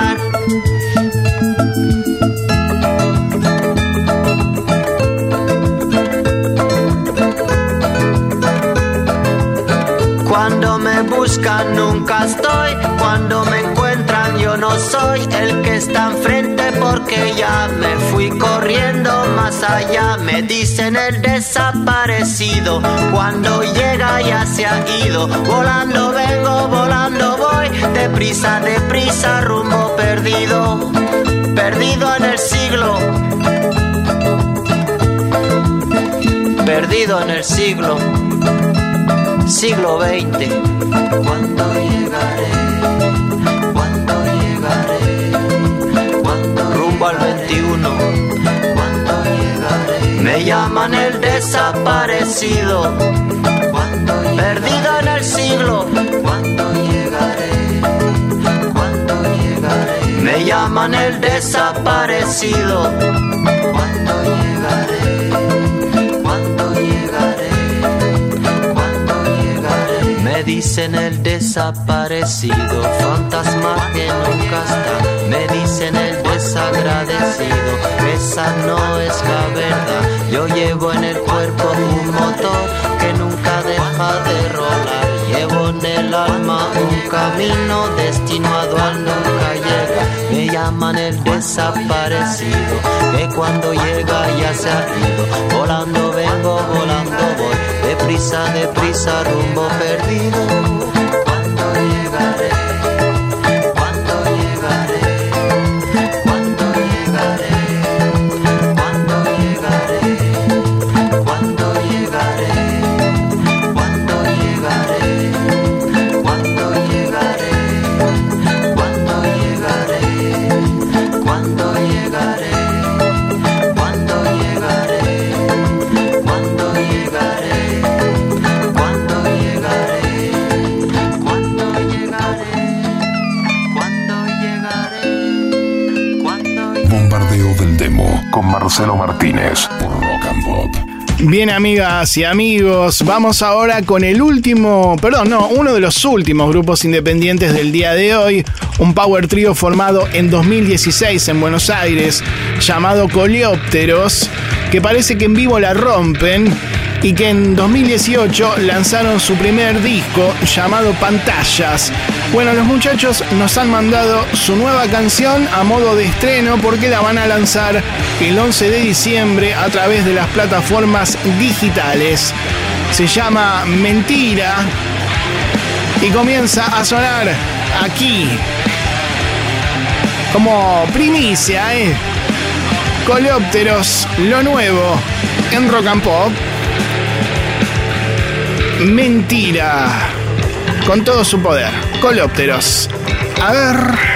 Nunca, nunca estoy. Cuando me encuentran yo no soy el que está enfrente porque ya me fui corriendo más allá. Me dicen el desaparecido. Cuando llega ya se ha ido. Volando vengo, volando voy. Deprisa, deprisa, rumbo perdido. Perdido en el siglo. Perdido en el siglo. Siglo XX. ¿Cuándo llegaré? ¿Cuándo llegaré? ¿Cuándo rumbo al 21? ¿Cuándo llegaré? Me llaman el desaparecido. ¿Cuándo Perdido en el siglo. ¿Cuándo llegaré? ¿Cuándo llegaré? Me llaman el desaparecido. ¿Cuándo llegaré? Dicen el desaparecido, fantasma que nunca está. Me dicen el desagradecido, esa no es la verdad. Yo llevo en el cuerpo un motor que nunca deja de rolar. Llevo en el alma un camino destinado al nunca llega. Me llaman el desaparecido, que cuando llega ya se ha ido. Volando vengo, volando voy, deprisa, deprisa, rumbo perdido. Con Marcelo Martínez por Rock and Pop. Bien, amigas y amigos, vamos ahora con el último, perdón, no, uno de los últimos grupos independientes del día de hoy, un power trio formado en 2016 en Buenos Aires, llamado Coleópteros, que parece que en vivo la rompen y que en 2018 lanzaron su primer disco llamado Pantallas. Bueno, los muchachos nos han mandado su nueva canción a modo de estreno porque la van a lanzar el 11 de diciembre a través de las plataformas digitales. Se llama Mentira y comienza a sonar aquí como primicia, ¿eh? Coleópteros, lo nuevo en Rock and Pop. Mentira. Con todo su poder. Coleópteros. A ver.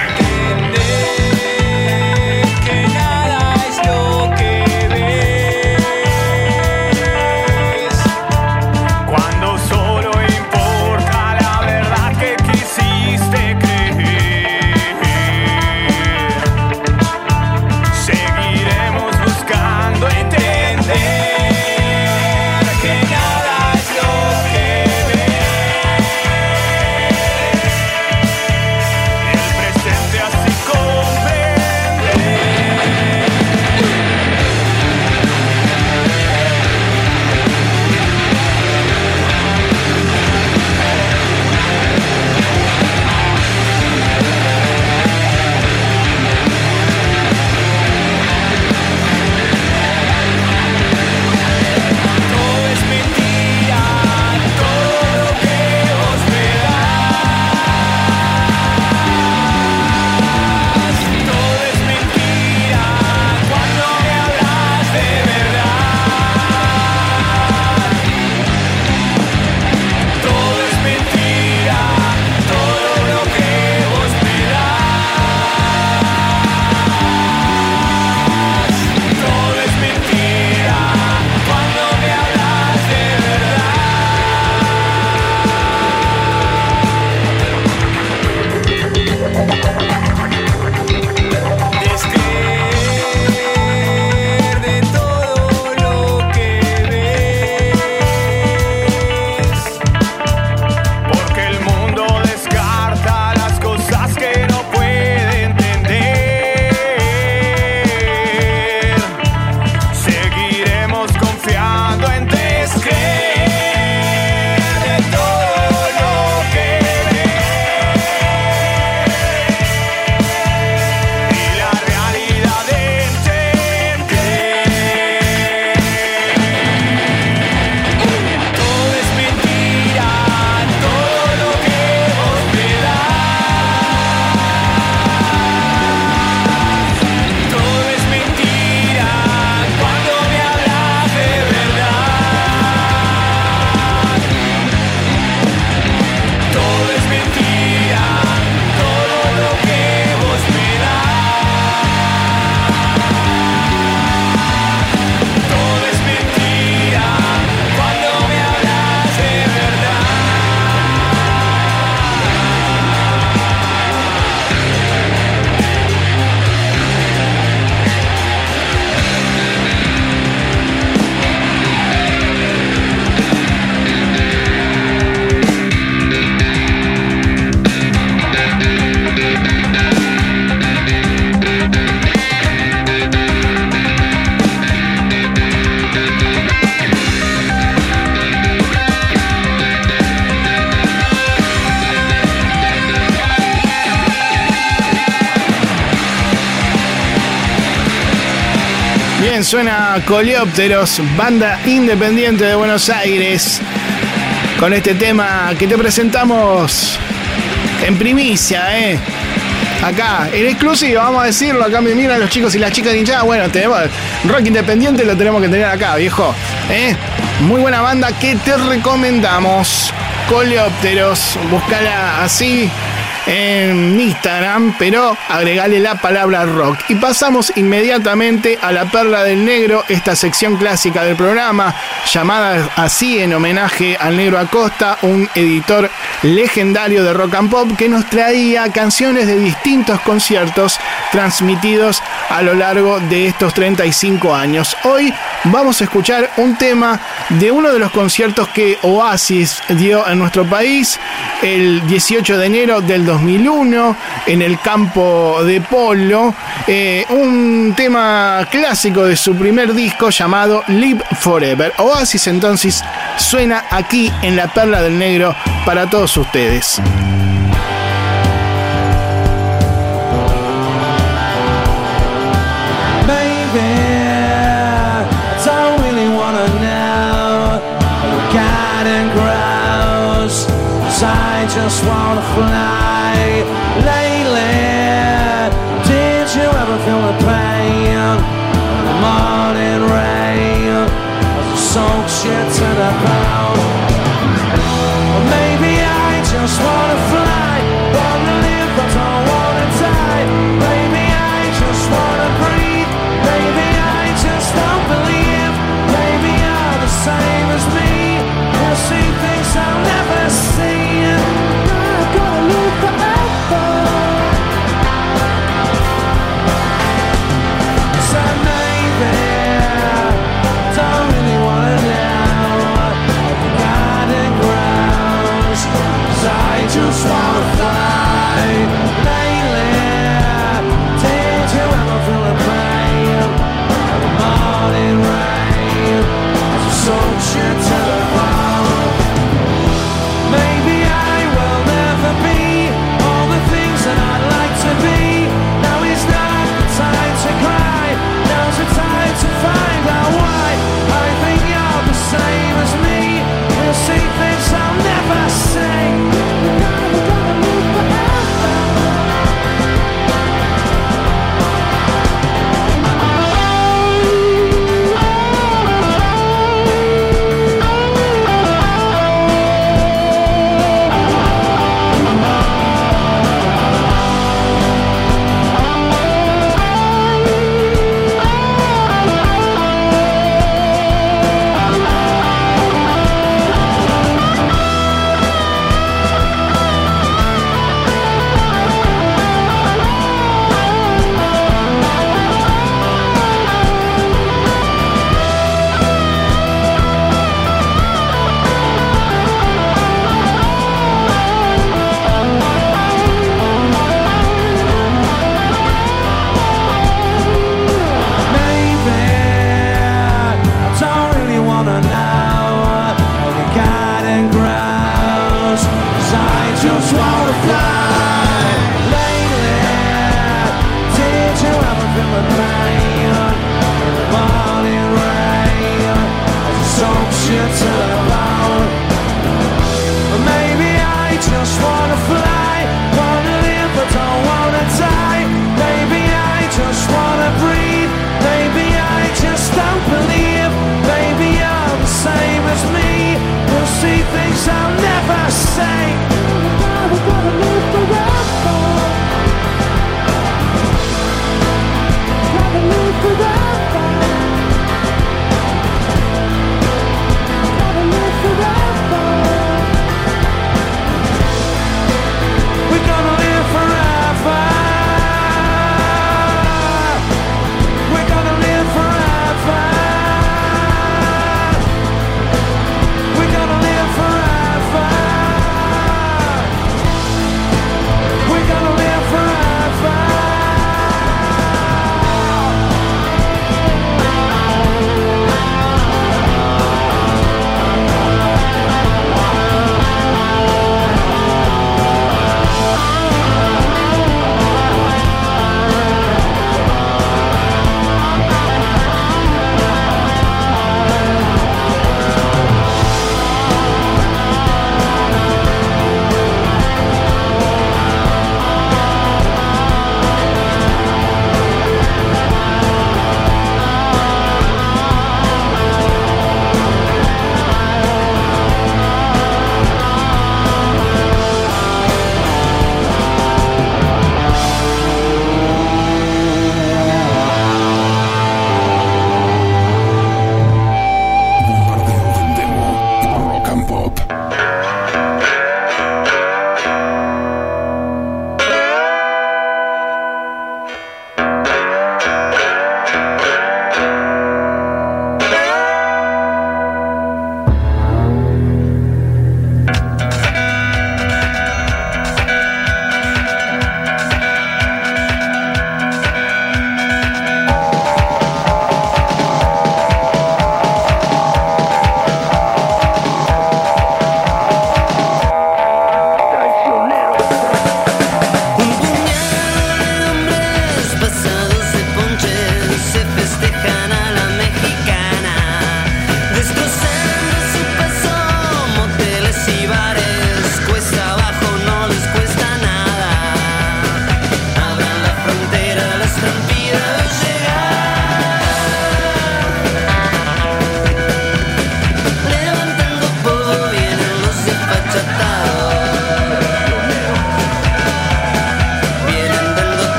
Suena Coleópteros, banda independiente de Buenos Aires, con este tema que te presentamos en primicia, ¿eh? Acá, en exclusiva, vamos a decirlo, acá me miran los chicos y las chicas hinchadas, bueno, tenemos rock independiente, lo tenemos que tener acá, viejo, ¿eh? Muy buena banda que te recomendamos, Coleópteros, buscala así en Instagram, pero agregale la palabra rock. Y pasamos inmediatamente a la Perla del Negro, esta sección clásica del programa, llamada así en homenaje al Negro Acosta, un editor legendario de rock and pop que nos traía canciones de distintos conciertos transmitidos a lo largo de estos 35 años. Hoy vamos a escuchar un tema de uno de los conciertos que Oasis dio en nuestro país el 18 de enero del 2001 en el campo de polo. eh, un tema clásico de su primer disco llamado Live Forever. Oasis entonces suena aquí en la Perla del Negro para todos ustedes. on a fly.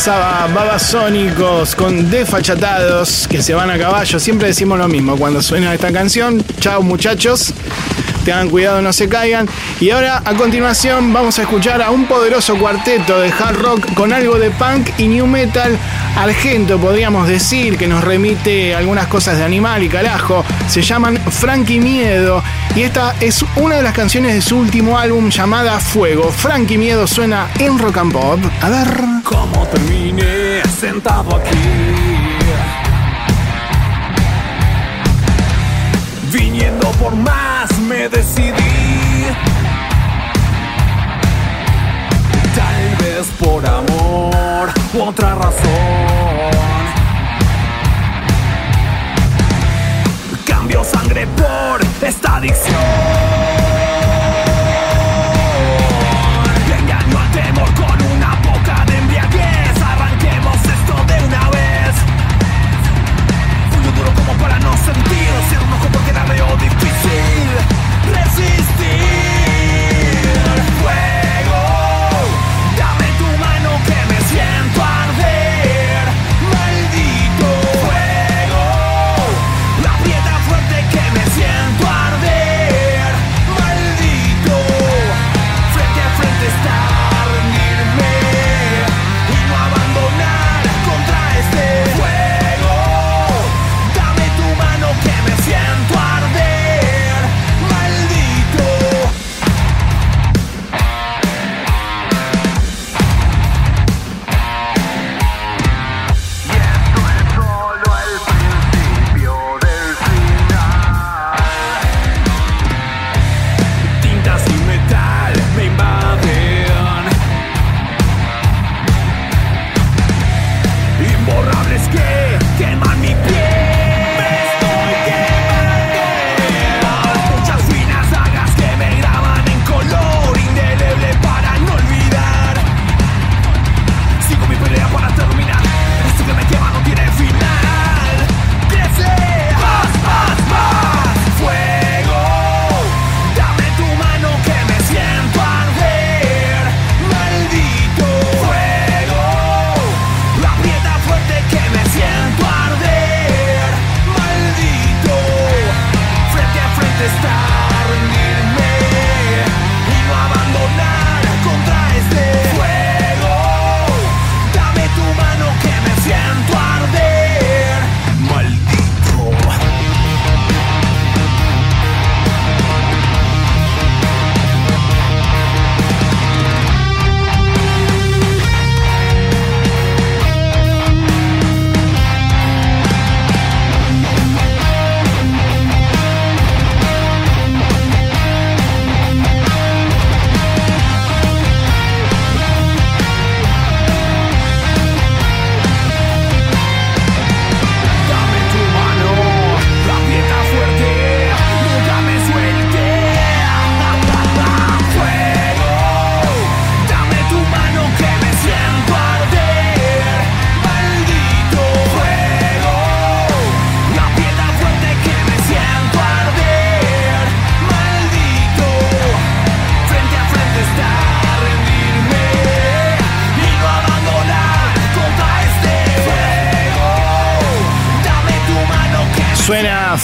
Pasaba Babasónicos con Desfachatados que se van a caballo. Siempre decimos lo mismo cuando suena esta canción. Chao muchachos. Tengan cuidado, no se caigan. Y ahora, a continuación, vamos a escuchar a un poderoso cuarteto de hard rock con algo de punk y new metal argento, podríamos decir, que nos remite algunas cosas de animal y carajo. Se llaman Frankie Miedo. Y esta es una de las canciones de su último álbum llamada Fuego. Frankie Miedo suena en rock and pop. A ver. ¿Cómo terminé sentado aquí? Viniendo por más me decidí. Tal vez por amor u otra razón. Por esta adicción.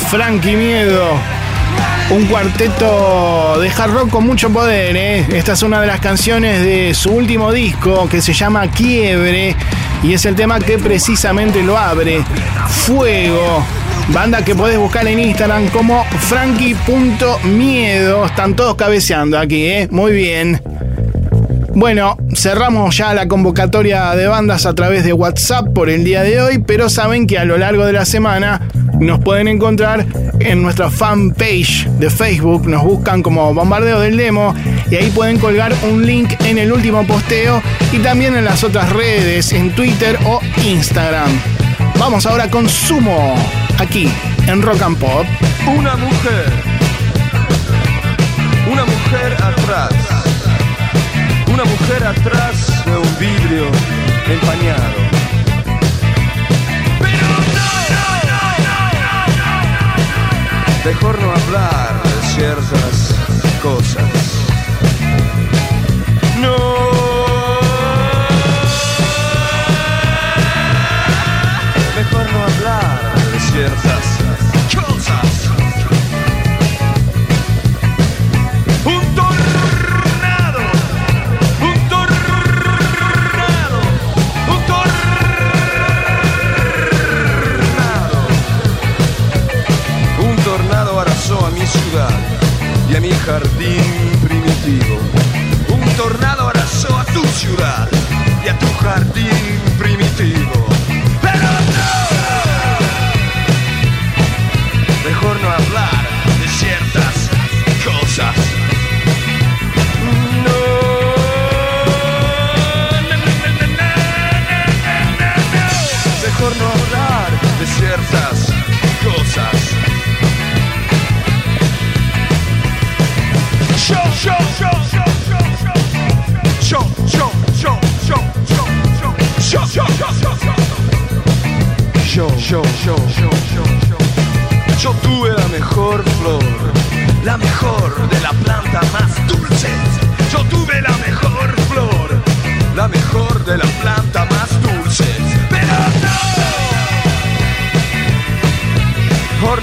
Frankie Miedo. Un cuarteto de hard rock con mucho poder, ¿eh? Esta es una de las canciones de su último disco que se llama Quiebre y es el tema que precisamente lo abre. Fuego. Banda que podés buscar en Instagram como frankie.miedo. Están todos cabeceando aquí, ¿eh? Muy bien. Bueno, cerramos ya la convocatoria de bandas a través de WhatsApp por el día de hoy, pero saben que a lo largo de la semana nos pueden encontrar en nuestra fanpage de Facebook, nos buscan como Bombardeo del Demo y ahí pueden colgar un link en el último posteo y también en las otras redes, en Twitter o Instagram. Vamos ahora con Sumo, aquí en Rock and Pop. Una mujer. Una mujer atrás. Una mujer atrás de un vidrio empañado. Mejor no hablar de ciertas cosas. No. a mi ciudad y a mi jardín primitivo. Un tornado arrasó a tu ciudad y a tu jardín primitivo. Show, show, show, show, show, show, show, show, show, show, show. Yo tuve la mejor flor, la mejor de la planta más dulce. Yo tuve la mejor flor, la mejor de la planta más dulce. Pero no, por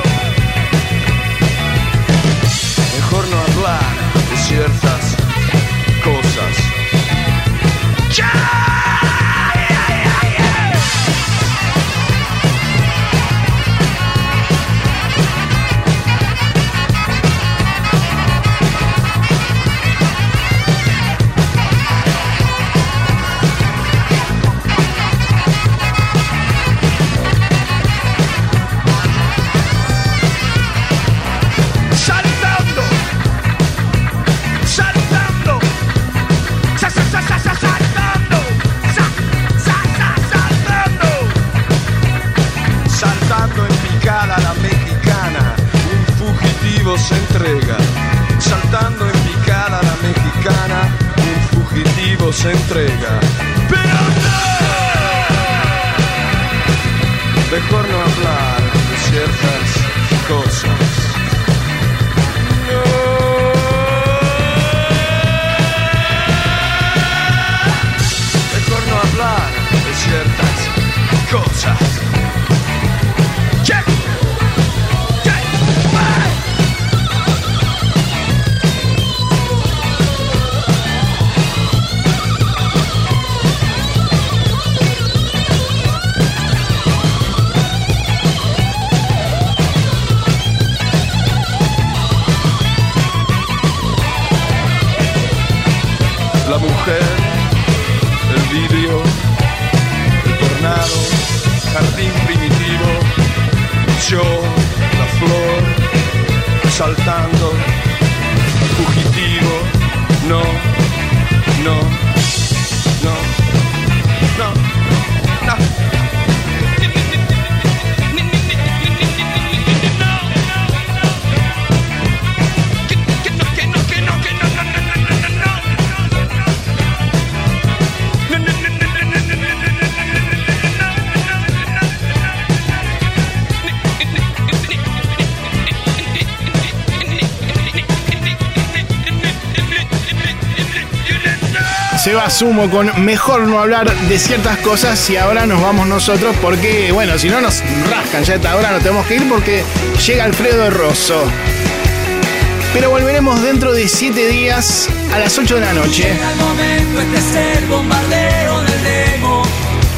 Se va Sumo con mejor no hablar de ciertas cosas y ahora nos vamos nosotros porque, bueno, si no nos rascan ya esta hora, nos tenemos que ir porque llega Alfredo Rosso. Pero volveremos dentro de 7 días a las 8 de la noche. Llega el momento, este es el bombardeo del demo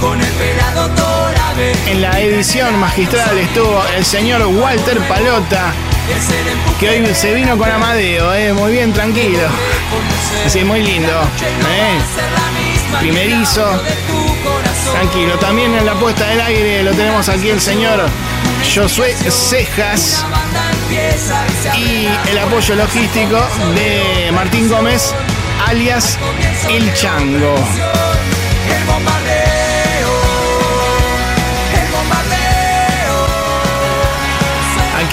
con el pelado Torabe. En la edición magistral estuvo el señor Walter Palota, que hoy se vino con Amadeo, eh, muy bien, tranquilo. Sí, muy lindo. eh. Primerizo. Tranquilo. También en la puesta del aire lo tenemos aquí el señor Josué Cejas. Y el apoyo logístico de Martín Gómez, alias El Chango.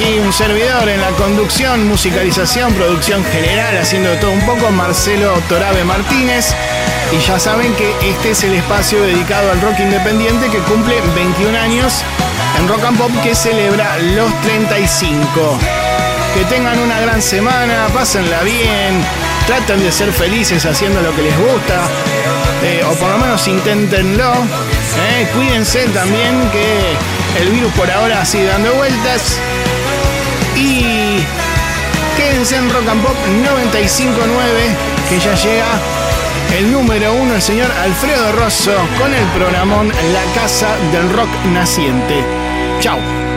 Aquí un servidor en la conducción, musicalización, producción general, haciendo todo un poco, Marcelo Torabe Martínez. Y ya saben que este es el espacio dedicado al rock independiente que cumple 21 años en Rock and Pop que celebra los 35. Que tengan una gran semana, pásenla bien, traten de ser felices haciendo lo que les gusta, eh, o por lo menos inténtenlo. eh. Cuídense también que el virus por ahora sigue dando vueltas. Y quédense en Rock and Pop 959, que ya llega el número uno, el señor Alfredo Rosso, con el programón La Casa del Rock Naciente. Chao.